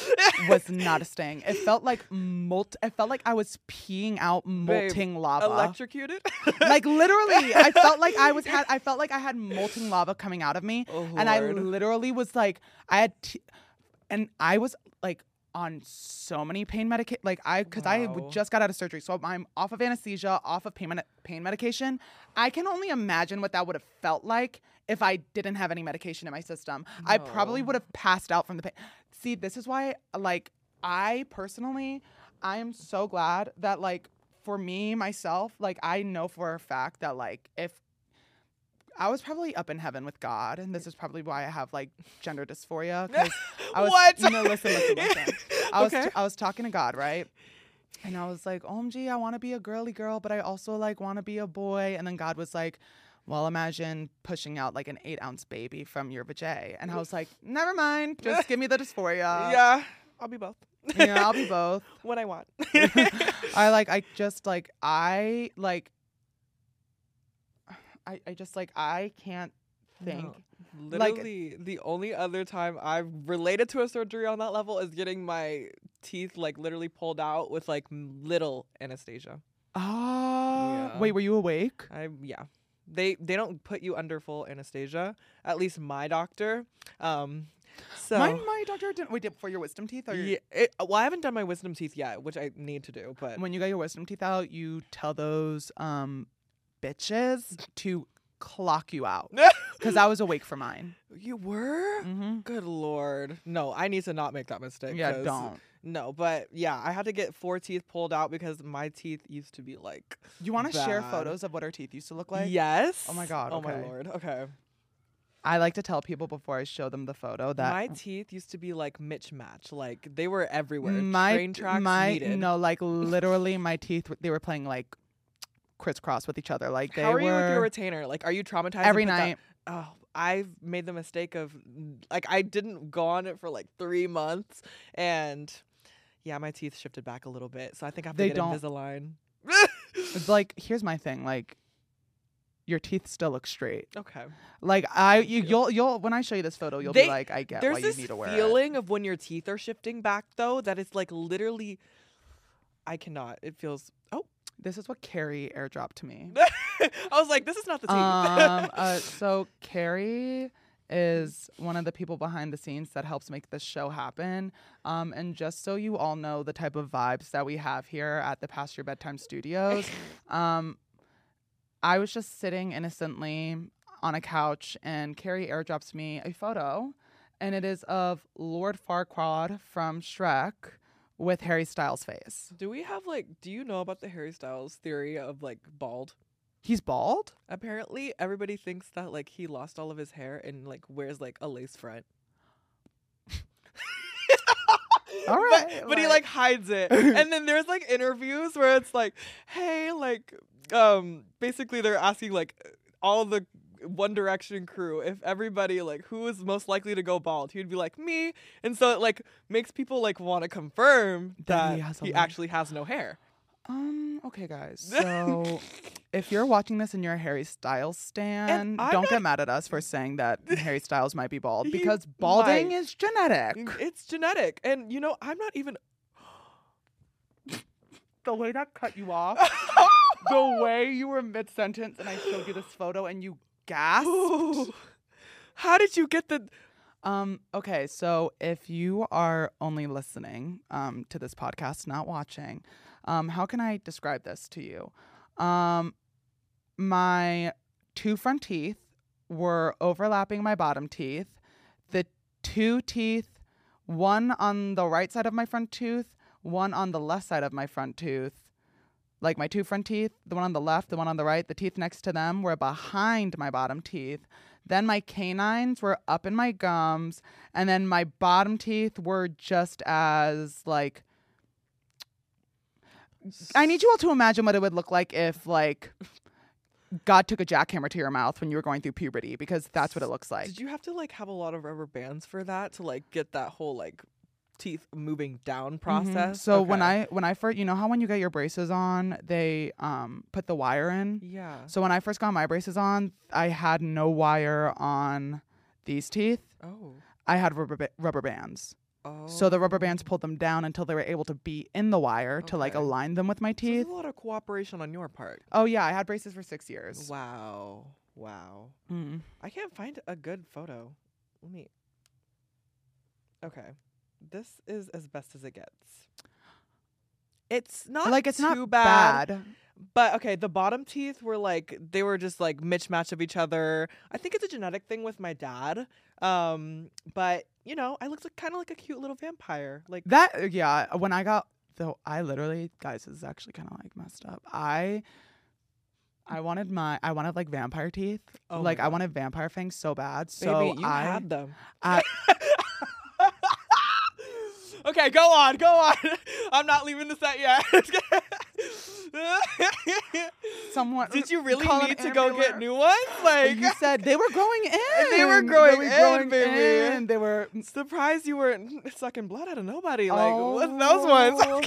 was not a sting. It felt like molt. It felt like I was peeing out molting lava Electrocuted? like literally i felt like i was had i felt like i had molten lava coming out of me Oh, and i literally was like i had t- and i was like on so many pain medication like i because i Wow. just got out of surgery. So i'm off of anesthesia off of pain, med- pain medication. I can only imagine what that would have felt like if i didn't have any medication in my system. I probably would have passed out from the pain. See this is why like i personally i am so glad that like for me myself like i know for a fact that like if I was probably up in heaven with God, and this is probably why I have like gender dysphoria. I was, what? No, listen, listen, listen. I was okay. I was talking to God, right? And I was like, OMG, I want to be a girly girl, but I also like want to be a boy. And then God was like, Well, imagine pushing out like an eight ounce baby from your vajay. And I was like, Never mind, just give me the dysphoria. yeah, I'll be both. yeah, I'll be both. what I want. I like I just like I like I, I just like I can't think. No. Literally, the only other time I've related to a surgery on that level is getting my teeth like literally pulled out with like little anesthesia. Ah, Yeah. wait, were you awake? I yeah. They they don't put you under full anesthesia. At least my doctor. Um so my my doctor didn't. Wait, did for your wisdom teeth? Or your, yeah, it, well, I haven't done my wisdom teeth yet, which I need to do. But when you got your wisdom teeth out, you tell those um bitches to clock you out because I was awake for mine. you were. Mm-hmm. Good lord, no! I need to not make that mistake. Yeah, don't. No, but yeah, I had to get four teeth pulled out because my teeth used to be like. You want to share photos of what our teeth used to look like? yes. Oh my God, Oh my lord. Okay. I like to tell people before I show them the photo that my teeth used to be like Mitch Match. Like they were everywhere. my Train tracks my needed. no, like literally my teeth they were playing like crisscross with each other. Like they How are you with your retainer? Like, are you traumatized? and every put night. oh, I've made the mistake of like I didn't go on it for like three months, and yeah, my teeth shifted back a little bit. So I think I have They to get don't- Invisalign. It's like here's my thing, like your teeth still look straight. okay. Like I, you, you. you'll, you'll. When I show you this photo, you'll They- be like, I get There's why you this need to wear it. feeling of when your teeth are shifting back though that it's like literally. I cannot. It feels. Oh, This is what Carrie airdropped to me. I was like, this is not the teeth. um, uh, so Carrie is one of the people behind the scenes that helps make this show happen. Um, and just so you all know the type of vibes that we have here at the Past Your Bedtime Studios, um, I was just sitting innocently on a couch, and Carrie airdrops me a photo, and it is of Lord Farquaad from Shrek with Harry Styles' face. Do we have like? Do you know about the Harry Styles theory of like bald? He's bald. Apparently, everybody thinks that like he lost all of his hair and like wears like a lace front. All But- right, but, he like- like hides it. and then there's like interviews where it's like, hey, like, um, basically they're asking like all the One Direction crew if everybody like who is most likely to go bald. He'd be like me, and so it like makes people like want to confirm That that he he, actually has no hair. Um. Okay, guys. So, if you're watching this and you're a Harry Styles stan, don't get mad at us for saying that Harry Styles might be bald He because balding might. is genetic. It's genetic, and you know I'm not even. The way that cut you off, the way you were mid sentence, and I showed you this photo and you gasped. How did you get the? Um, okay, so if you are only listening um, to this podcast, not watching, um, how can I describe this to you? Um, my two front teeth were overlapping my bottom teeth. The two teeth, one on the right side of my front tooth, one on the left side of my front tooth. Like my two front teeth, the one on the left, the one on the right, the teeth next to them were behind my bottom teeth. Then my canines were up in my gums, and then my bottom teeth were just as like I need you all to imagine what it would look like if like God took a jackhammer to your mouth when you were going through puberty because that's what it looks like. Did you have to like have a lot of rubber bands for that to like get that whole like teeth moving down Mhm. process? So when I when I first, you know how when you get your braces on, they um put the wire in. yeah. So when I first got my braces on, I had no wire on these teeth. Oh. I had rubber ba- rubber bands. Oh. So the rubber bands pulled them down until they were able to be in the wire to like align them with my So teeth. a lot of cooperation on your part. Oh yeah, I had braces for six years. Wow. Wow. Mm. I can't find a good photo. Let me. Okay. This is as best as it gets. It's not Like it's too not bad, bad. but okay. The bottom teeth were like they were just like mismatch of each other. I think it's a genetic thing with my dad. Um, but you know, I looked like, kind of like a cute little vampire. Like That yeah, when I got though I literally guys this is actually kind of like messed up. I I wanted my I wanted like vampire teeth. Oh like I wanted vampire fangs so bad. baby, So you I had them. I okay, go on, go on. I'm not leaving the set yet. someone Did you really need to go get new ones? Like, you said they were growing in. They were growing in, growing baby. in. They were surprised you weren't sucking blood out of nobody. Like, what's those ones? Oh.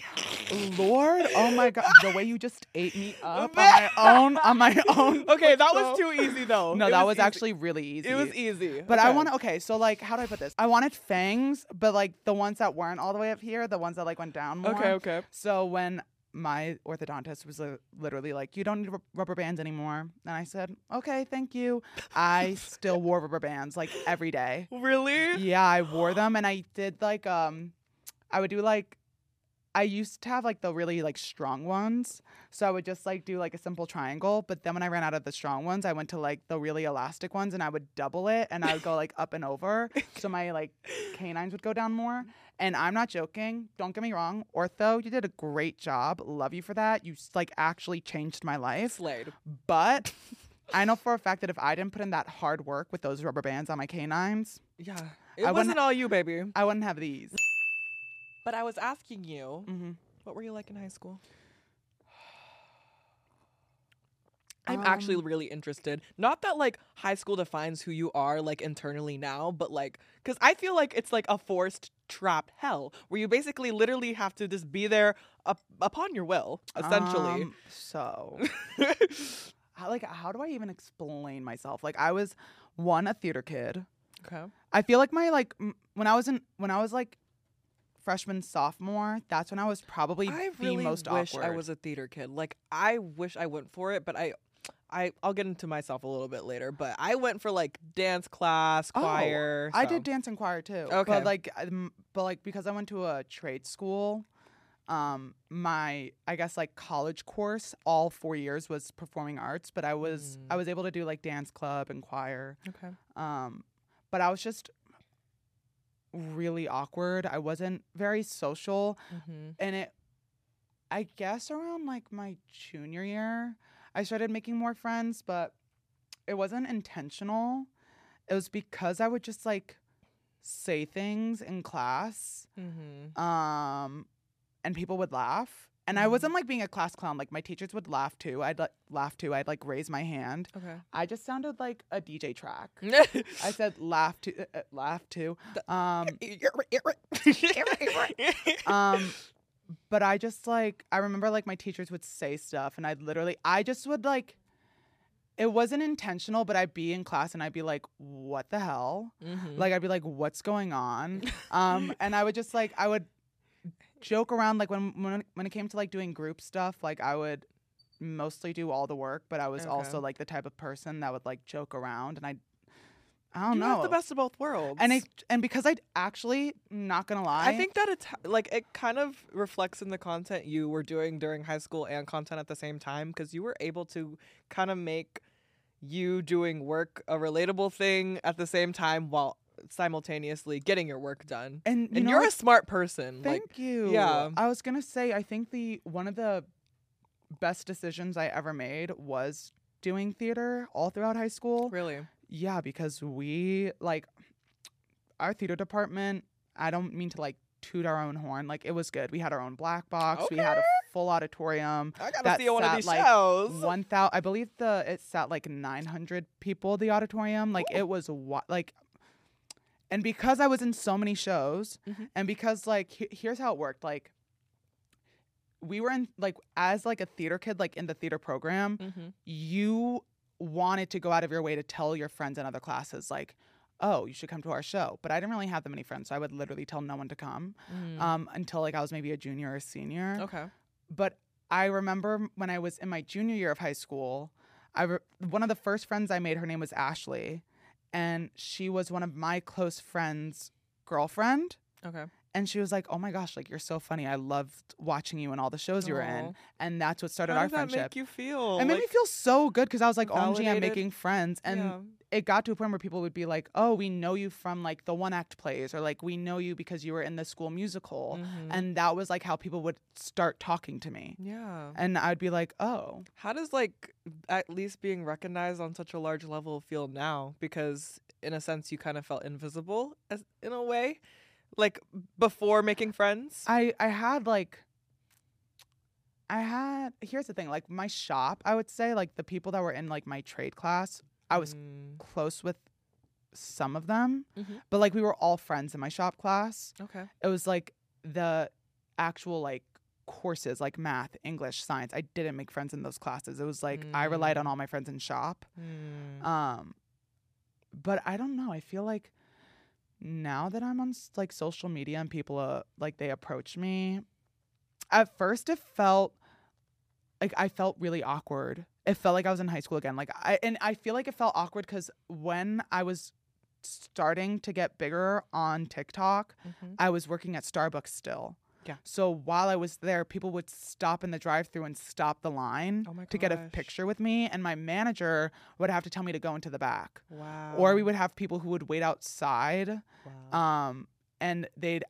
Lord, oh my god, the way you just ate me up on my own on my own. okay, that was too easy though. No, It that was, easy. actually really easy. It was easy. But I want to. Okay, so like, how do I put this? I wanted fangs, but like the ones that weren't all the way up here, the ones that like went down more. Okay, okay. So when my orthodontist was literally like, "You don't need ru- rubber bands anymore," and I said, "Okay, thank you." I still wore rubber bands like every day. Really? Yeah, I wore them, and I did like um, I would do like. I used to have like the really like strong ones. So I would just like do like a simple triangle. But then when I ran out of the strong ones, I went to like the really elastic ones and I would double it and I would go like up and over. So my like canines would go down more. And I'm not joking. Don't get me wrong. Ortho, you did a great job. Love you for that. You like actually changed my life. Slayed. But I know for a fact that if I didn't put in that hard work with those rubber bands on my canines, Yeah. It I wasn't all you, baby. I wouldn't have these. But I was asking you, hmm what were you like in high school? I'm actually Um, really interested. Not that like high school defines who you are like internally now, but like cuz I feel like it's like a forced trap hell where you basically literally have to just be there up, upon your will, essentially. Um, so, how, like, how do I even explain myself? Like, I was one a theater kid. okay. I feel like my like m- when I was in when I was like freshman sophomore, that's when I was probably I the really most wish awkward. I was a theater kid. Like I wish I went for it, but I I I'll get into myself a little bit later, but I went for like dance class, Oh, choir. I did dance and choir too. Okay. But like, um, but like because I went to a trade school, um, my I guess like college course all four years was performing arts, but I was I Mm. was able to do like dance club and choir. Okay. Um, but I was just really awkward. I wasn't very social, Mm-hmm. and it. I guess around like my junior year, I started making more friends, but it wasn't intentional. It was because I would just like say things in class, Mm-hmm. um, and people would laugh. And I Mhm. wasn't like being a class clown. Like my teachers would laugh too. I'd like laugh too. I'd like raise my hand. Okay. I just sounded like a DJ track. I said laugh to uh, uh, laugh to. Um, um, but I just like I remember like my teachers would say stuff, and I'd literally I just would like. It wasn't intentional, but I'd be in class and I'd be like, "What the hell?" Mhm. Like I'd be like, "What's going on?" Um, and I would just like I would joke around like when when when it came to like doing group stuff, like I would mostly do all the work, but I was also like the type of person that would like joke around, and I I don't you know. have the best of both worlds. and it and because I actually not gonna lie, I think that it's like it kind of reflects in the content you were doing during high school and content at the same time because you were able to kind of make you doing work a relatable thing at the same time while simultaneously getting your work done. and you and know, you're like, a smart person. Thank like you. yeah. I was gonna say I think the one of the best decisions I ever made was doing theater all throughout high school. really. Yeah, because we like our theater department. I don't mean to like toot our own horn. Like it was good. We had our own black box. We had a full auditorium. I gotta that see one of these like, shows. One thousand, I believe the it sat like nine hundred people. The auditorium, like it was wa- like, and because I was in so many shows, Mhm. and because like he- here's how it worked, like. We were in like as like a theater kid, like in the theater program, Mhm. you wanted to go out of your way to tell your friends in other classes, like, oh, you should come to our show. But I didn't really have that many friends, so I would literally tell no one to come Mm. um, until like I was maybe a junior or a senior. okay. But I remember when I was in my junior year of high school, I re- one of the first friends I made, her name was Ashley, and she was one of my close friends' girlfriend. Okay. And she was like, "Oh my gosh, like you're so funny. I loved watching you in all the shows you were in." And that's what started How our does that friendship. make you feel? It made me feel so good because I was like, "OMG, I'm making friends." And yeah. it got to a point where people would be like, "Oh, we know you from like the one act plays, or like we know you because you were in the school musical," Mhm. and that was like how people would start talking to me, yeah. and I'd be like, "Oh, How does like at least being recognized on such a large level feel now? Because in a sense, you kind of felt invisible, as in a way, like before making friends. I I had like." I had here's the thing like my shop I would say like the people that were in like my trade class I was Mm, close with some of them Mhm. but like we were all friends in my shop class okay. it was like the actual like courses like math english science i didn't make friends in those classes it was like i relied on Mm. all my friends in shop Mm. um but i don't know i feel like now that i'm on like social media and people uh, like they approach me at first it felt like i felt really awkward it felt like i was in high school again like i and i feel like it felt awkward because when i was starting to get bigger on tiktok Mhm. I was working at Starbucks still. Yeah. So while I was there, people would stop in the drive-through and stop the line Oh to get a picture with me, and my manager would have to tell me to go into the back. Wow. Or we would have people who would wait outside, Wow. um, and they'd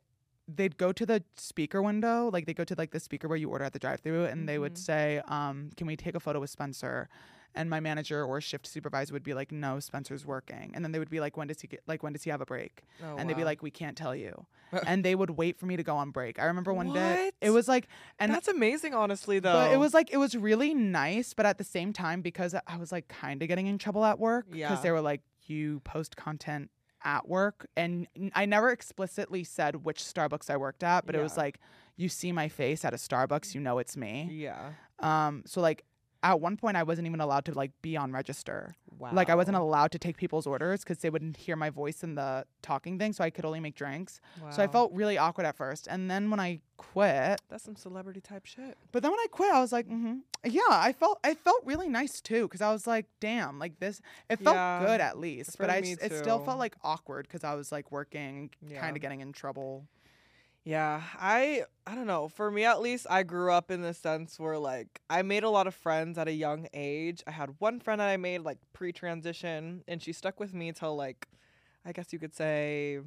they'd go to the speaker window, like they go to like the speaker where you order at the drive-through, and they would Mhm. say, um, "Can we take a photo with Spencer?" And my manager or shift supervisor would be like, "No, Spencer's working." And then they would be like, "When does he get like when does he have a break?" Oh, and they'd be like, "We can't tell you." and they would wait for me to go on break. I remember one day it was like, and that's amazing, honestly, though. but it was like it was really nice, but at the same time because I was like kind of getting in trouble at work because Yeah. they were like, "You post content at work," and I never explicitly said which Starbucks I worked at, but it was like, "You see my face at a Starbucks, you know it's me." Yeah. Um, so like. At one point, I wasn't even allowed to like be on register. Wow. Like I wasn't allowed to take people's orders because they wouldn't hear my voice in the talking thing, so I could only make drinks. Wow. So I felt really awkward at first. And then when I quit, that's some celebrity type shit. but then when I quit, I was like, mm-hmm. yeah, I felt I felt really nice too because I was like, damn, like this. It felt Yeah, good at least, but I just, it still felt like awkward because I was like working, Yeah. kind of getting in trouble. Yeah, I I don't know. For me at least, I grew up in the sense where like I made a lot of friends at a young age. I had one friend that I made like pre-transition and she stuck with me till like I guess you could say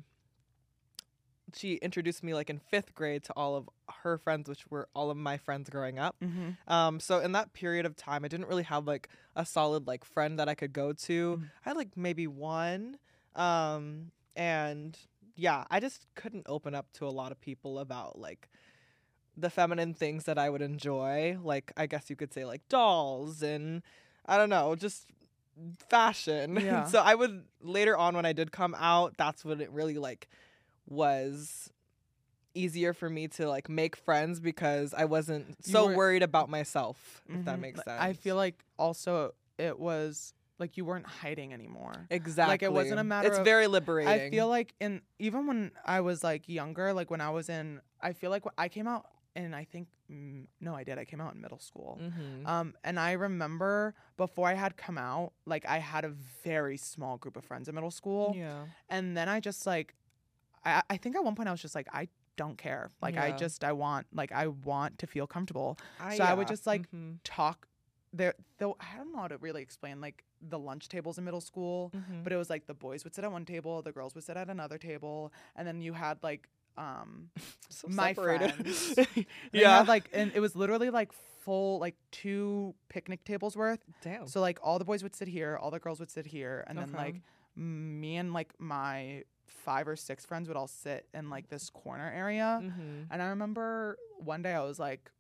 she introduced me like in 5th grade to all of her friends which were all of my friends growing up. Mm-hmm. Um so in that period of time I didn't really have like a solid like friend that I could go to. Mhm. I had like maybe one um and yeah, I just couldn't open up to a lot of people about like the feminine things that I would enjoy, like I guess you could say like dolls and I don't know, just fashion. Yeah. so I would later on when I did come out, that's when it really like was easier for me to like make friends because I wasn't You so weren't- worried about myself, if that Mhm. makes sense. I feel like also it was like you weren't hiding anymore. exactly. Like it wasn't a matter It's of- very liberating. I feel like in even when I was like younger, like when I was in, I feel like I came out and I think mm, no, I did. I came out in middle school. Mhm. Um, and I remember before I had come out, like I had a very small group of friends in middle school, yeah. and then I just like, I I think at one point I was just like I don't care, like I just I want like I want to feel comfortable. I, So I would just, like, Mhm. Talk there though I don't know how to really explain like the lunch tables in middle school, Mhm. but it was like the boys would sit at one table, the girls would sit at another table, and then you had like um so my separated. friends. Yeah. had, like and it was literally like full like two picnic tables worth Damn. So like all the boys would sit here, all the girls would sit here, and then like me and like my five or six friends would all sit in like this corner area. Mm-hmm. And I remember one day I was like,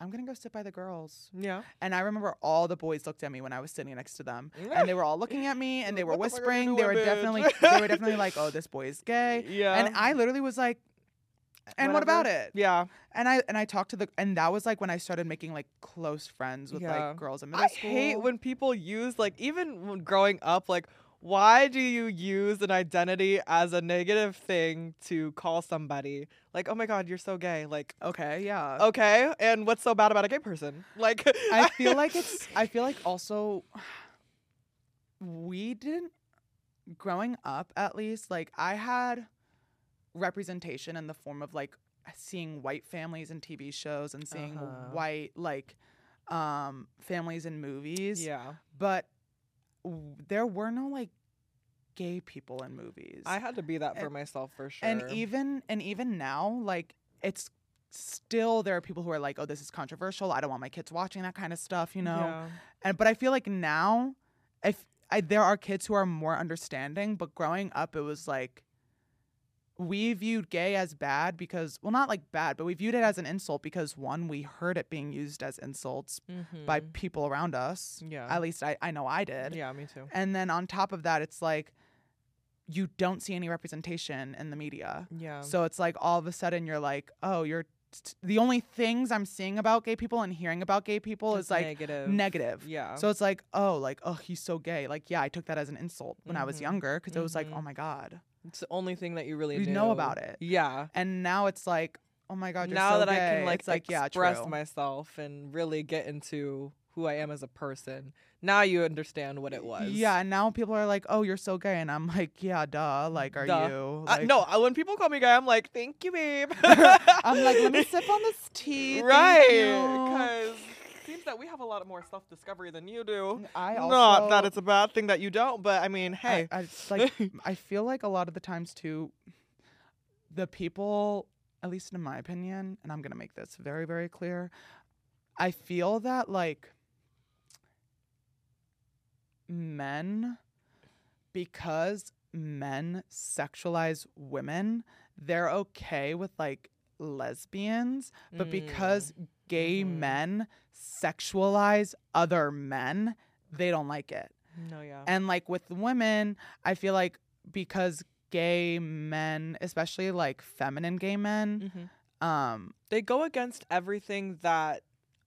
I'm gonna go sit by the girls. Yeah. And I remember all the boys looked at me when I was sitting next to them. And they were all looking at me and they were What the fuck are you whispering. They were bitch? definitely they were definitely like, Oh, this boy is gay. Yeah. And I literally was like, and what about it? Yeah. And I and I talked to the and that was like when I started making like close friends with Yeah. like girls in middle I school. hate when people use like even when growing up like why do you use an identity as a negative thing to call somebody? Like oh my god you're so gay. Like Okay, yeah. okay and what's so bad about a gay person? Like I feel like it's I feel like also we didn't growing up at least like I had representation in the form of like seeing white families in TV shows and seeing Uh-huh. white like um families in movies. Yeah. But there were no like gay people in movies. I had to be that for And- myself for sure. and even and even now like it's still there are people who are like oh this is controversial. I don't want my kids watching that kind of stuff you know? Yeah. and but i feel like now if I, there are kids who are more understanding but growing up it was like we viewed gay as bad because well not like bad but we viewed it as an insult because one we heard it being used as insults by Mhm. people around us yeah at least i, I know i did yeah me too and then on top of that it's like you don't see any representation in the media yeah so it's like all of a sudden you're like, oh, you're t- the only things I'm seeing about gay people and hearing about gay people It's is like negative negative. yeah So it's like, oh, like, oh, he's so gay. Like, yeah, I took that as an insult when I was Mhm. younger because it was like, oh my God. It's the only thing that you really You knew. know about it. yeah And now it's like, oh my God, now so that I can like, it's like, express true. myself and really get into who I am as a person. Now you understand what it was. Yeah, and now people are like, oh, you're so gay. And I'm like, yeah, duh. Like, are Duh. you? Uh, Like, no, uh, when people call me gay, I'm like, thank you, babe. I'm like, let me sip on this tea. right, because that we have a lot more self discovery than you do. I also, Not that it's a bad thing that you don't, but I mean, hey, I, I like I feel like a lot of the times too, the people, at least in my opinion, and I'm gonna make this very very clear, I feel that like men, because men sexualize women, they're okay with like lesbians, but because gay Mhm. men sexualize other men, they don't like it. no, yeah, And like with women, I feel like because gay men, especially like feminine gay men, Mhm. um, they go against everything that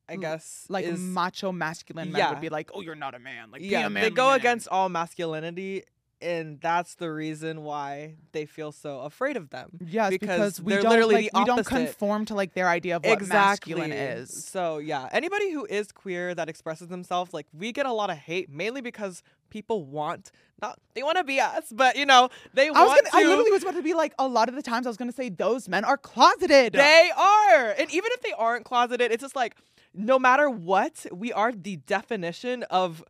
I guess like is macho masculine men Yeah. would be like, "Oh, you're not a man." Like, be yeah, a they go man. against all masculinity, and that's the reason why they feel so afraid of them. Yes, because because, we they're don't literally like, the we don't conform to like their idea of what masculine is. So yeah, anybody who is queer that expresses themselves, like we get a lot of hate, mainly because people want not they want to be us, but you know they I want was gonna, to. I literally was about to be like, a lot of the times I was gonna say those men are closeted. They are. And even if they aren't closeted, it's just like no matter what, we are the definition of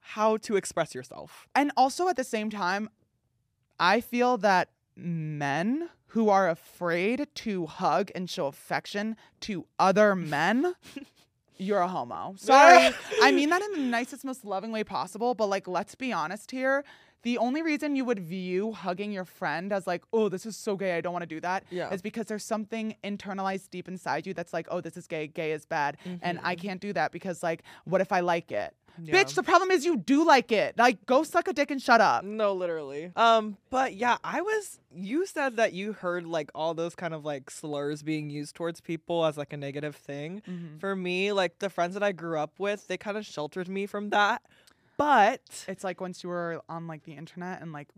how to express yourself. And also at the same time, I feel that men who are afraid to hug and show affection to other men, you're a homo. Sorry. I mean that in the nicest, most loving way possible, but like, let's be honest here. The only reason you would view hugging your friend as like, oh, this is so gay, I don't want to do that, Yeah. is because there's something internalized deep inside you that's like, oh, this is gay, gay is bad. And I mm-hmm. can't do that because, like, what if I like it? Bitch, the problem is you do like it. Like, go suck a dick and shut up. No, literally. Um, but yeah, I was. You said that you heard like all those kind of like slurs being used towards people as like a negative thing. For me, like the friends that I grew up with, they kind of sheltered me from that. But It's like once you were on like the internet and like.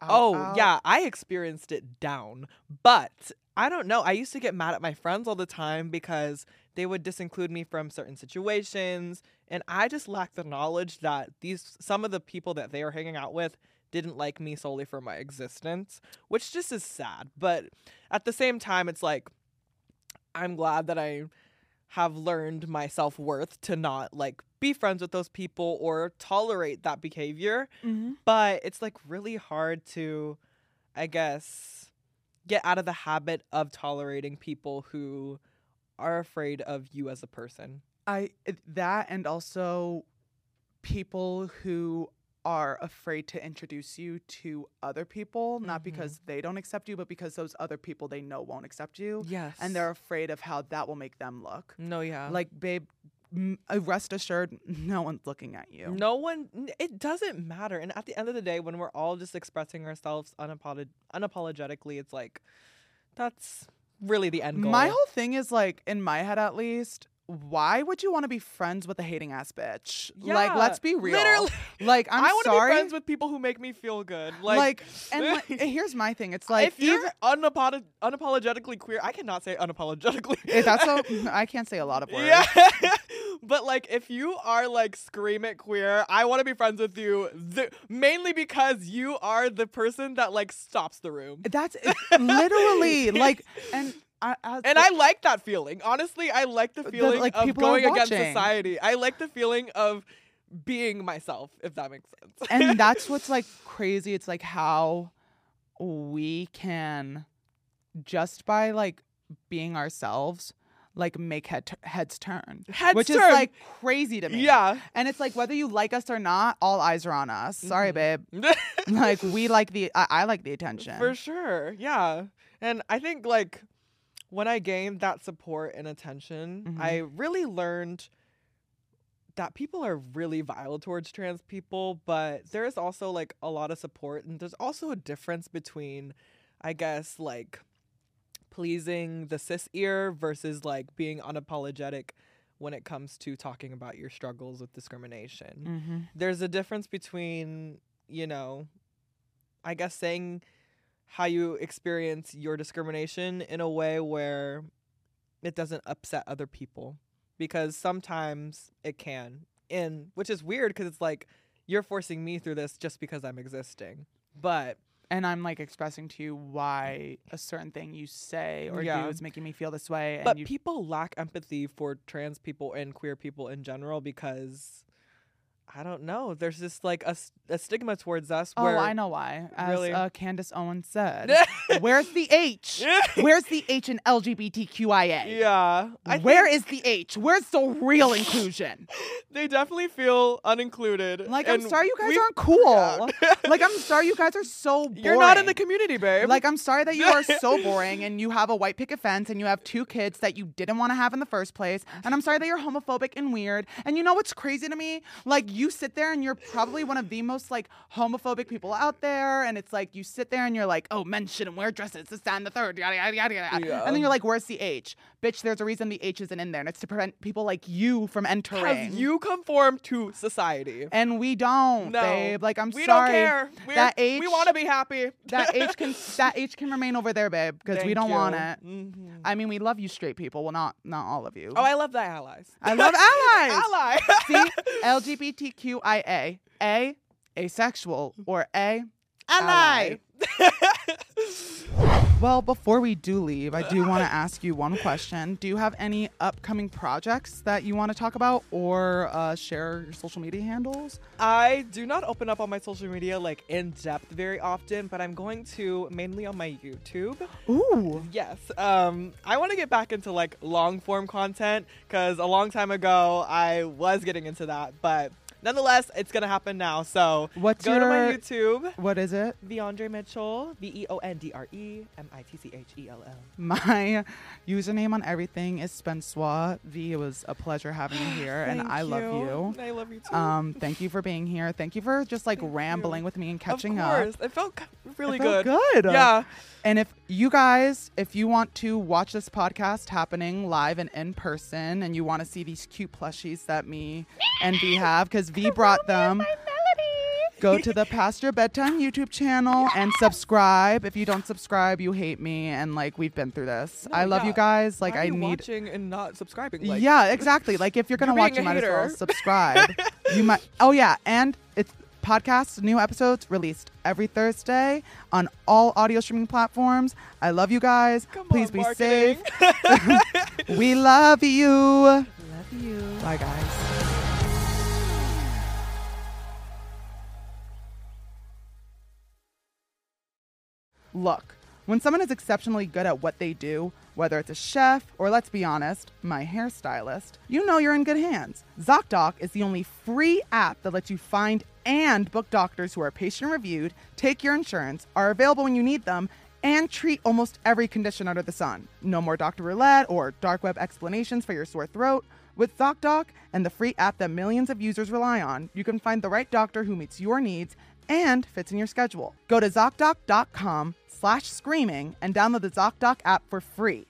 out- oh out- yeah, I experienced it down. But I don't know. I used to get mad at my friends all the time because they would disinclude me from certain situations, and I just lacked the knowledge that these some of the people that they were hanging out with didn't like me solely for my existence, which just is sad. But at the same time, it's like I'm glad that I have learned my self worth to not like be friends with those people or tolerate that behavior Mhm. but it's like really hard to i guess get out of the habit of tolerating people who are afraid of you as a person I that and also people who are afraid to introduce you to other people, not Mhm. because they don't accept you, but because those other people they know won't accept you. Yes. And they're afraid of how that will make them look. no, yeah. Like, babe, rest assured, no one's looking at you. No one, it doesn't matter. And at the end of the day, when we're all just expressing ourselves unapolog- unapologetically, it's like, that's really the end goal. My whole thing is like, in my head at least, why would you want to be friends with a hating ass bitch? Like, let's be real. Literally. Like, I'm I want to be friends with people who make me feel good. Like, like, and like, here's my thing. It's like, if you're unapologetically queer, I cannot say unapologetically. That's so I can't say a lot of words. Yeah. But like if you are like scream it queer, I want to be friends with you th- mainly because you are the person that like stops the room. That's literally like, and I, I And I like that feeling. Honestly, I like the The, feeling like, of going against society. I like the feeling of being myself, if that makes sense. and that's what's like crazy. It's like how we can just by like being ourselves, like make head heads turn, Heads which turn. is like crazy to me. yeah. and it's like whether you like us or not, all eyes are on us. Sorry, Mhm. babe. Like we like the, I, I like the attention. For sure. Yeah. And I think like when I gained that support and attention, Mhm. I really learned that people are really vile towards trans people, but there is also like a lot of support and there's also a difference between I guess like pleasing the cis ear versus like being unapologetic when it comes to talking about your struggles with discrimination. Mm-hmm. there's a difference between you know i guess saying how you experience your discrimination in a way where it doesn't upset other people because sometimes it can. And which is weird because it's like you're forcing me through this just because i'm existing. But and I'm like expressing to you why a certain thing you say or Yeah. do is making me feel this way. And but people lack empathy for trans people and queer people in general because i don't know there's just like a stigma towards us oh, where I know why. As Really? uh, Candace Owens said, "Where's the H? Where's the H in LGBTQIA? yeah I Where think- is the H? Where's the real inclusion? they definitely feel unincluded. Like, I'm sorry you guys we- aren't cool. Yeah. Like, I'm sorry you guys are so boring. You're not in the community, babe. Like, I'm sorry that you are so boring and you have a white picket fence and you have two kids that you didn't want to have in the first place. And I'm sorry that you're homophobic and weird. And you know what's crazy to me? Like, you sit there and you're probably one of the most, like, homophobic people out there. And it's like, you sit there and you're like, oh, men shouldn't wear dresses, this, and the third, yada, yada, yada, yada. Yeah. And then you're like, where's the H? Bitch, there's a reason the H isn't in there. And it's to prevent people like you from entering. because you conform to society. and we don't, No, babe. Like, I'm we sorry. We don't care. We're, That we want to be happy. That H can that H can remain over there, babe, because we don't want you. it. Mhm. I mean, we love you, straight people. Well, not not all of you. Oh, I love the allies. I love allies. Ally. See, LGBTQIA, A, asexual, or A, Ally. Well, before we do leave, I do want to ask you one question. Do you have any upcoming projects that you want to talk about or uh, share your social media handles? I do not open up on my social media like in depth very often, but I'm going to mainly on my YouTube. Ooh. Yes. Um, I want to get back into like long form content because a long time ago I was getting into that, but nonetheless, it's gonna happen now. So What's go to my your- YouTube, What is it? Veondre Mitchell, V E O N D R E M I T C H E L L. My username on everything is Spencewuah. V, it was a pleasure having you here, and Thank I love you. I love you too. Um, thank you for being here. Thank you for just like Thank rambling you. with me and of catching course, up. it felt c- really It felt good. good. Yeah. And if you guys, if you want to watch this podcast happening live and in person, and you want to see these cute plushies that me and V have, because V brought them, go to the Past Your Bedtime YouTube channel and subscribe. If you don't subscribe, you hate me, and like we've been through this. No, I love yeah. you guys. Like Why are I you need. watching and not subscribing. Like, yeah, exactly. Like if you're gonna You're watch, you might as well subscribe. you might. Oh yeah, and it's podcasts, new episodes released every Thursday on all audio streaming platforms. I love you guys. Come Please on, be marketing. safe. we love you. love you. Bye guys. Look, when someone is exceptionally good at what they do, Whether it's a chef or, let's be honest, my hairstylist, you know you're in good hands. ZocDoc is the only free app that lets you find and book doctors who are patient reviewed, take your insurance, are available when you need them, and treat almost every condition under the sun. No more doctor roulette or dark web explanations for your sore throat. With ZocDoc and the free app that millions of users rely on, you can find the right doctor who meets your needs and fits in your schedule. Go to ZocDoc.com slash screaming and download the ZocDoc app for free.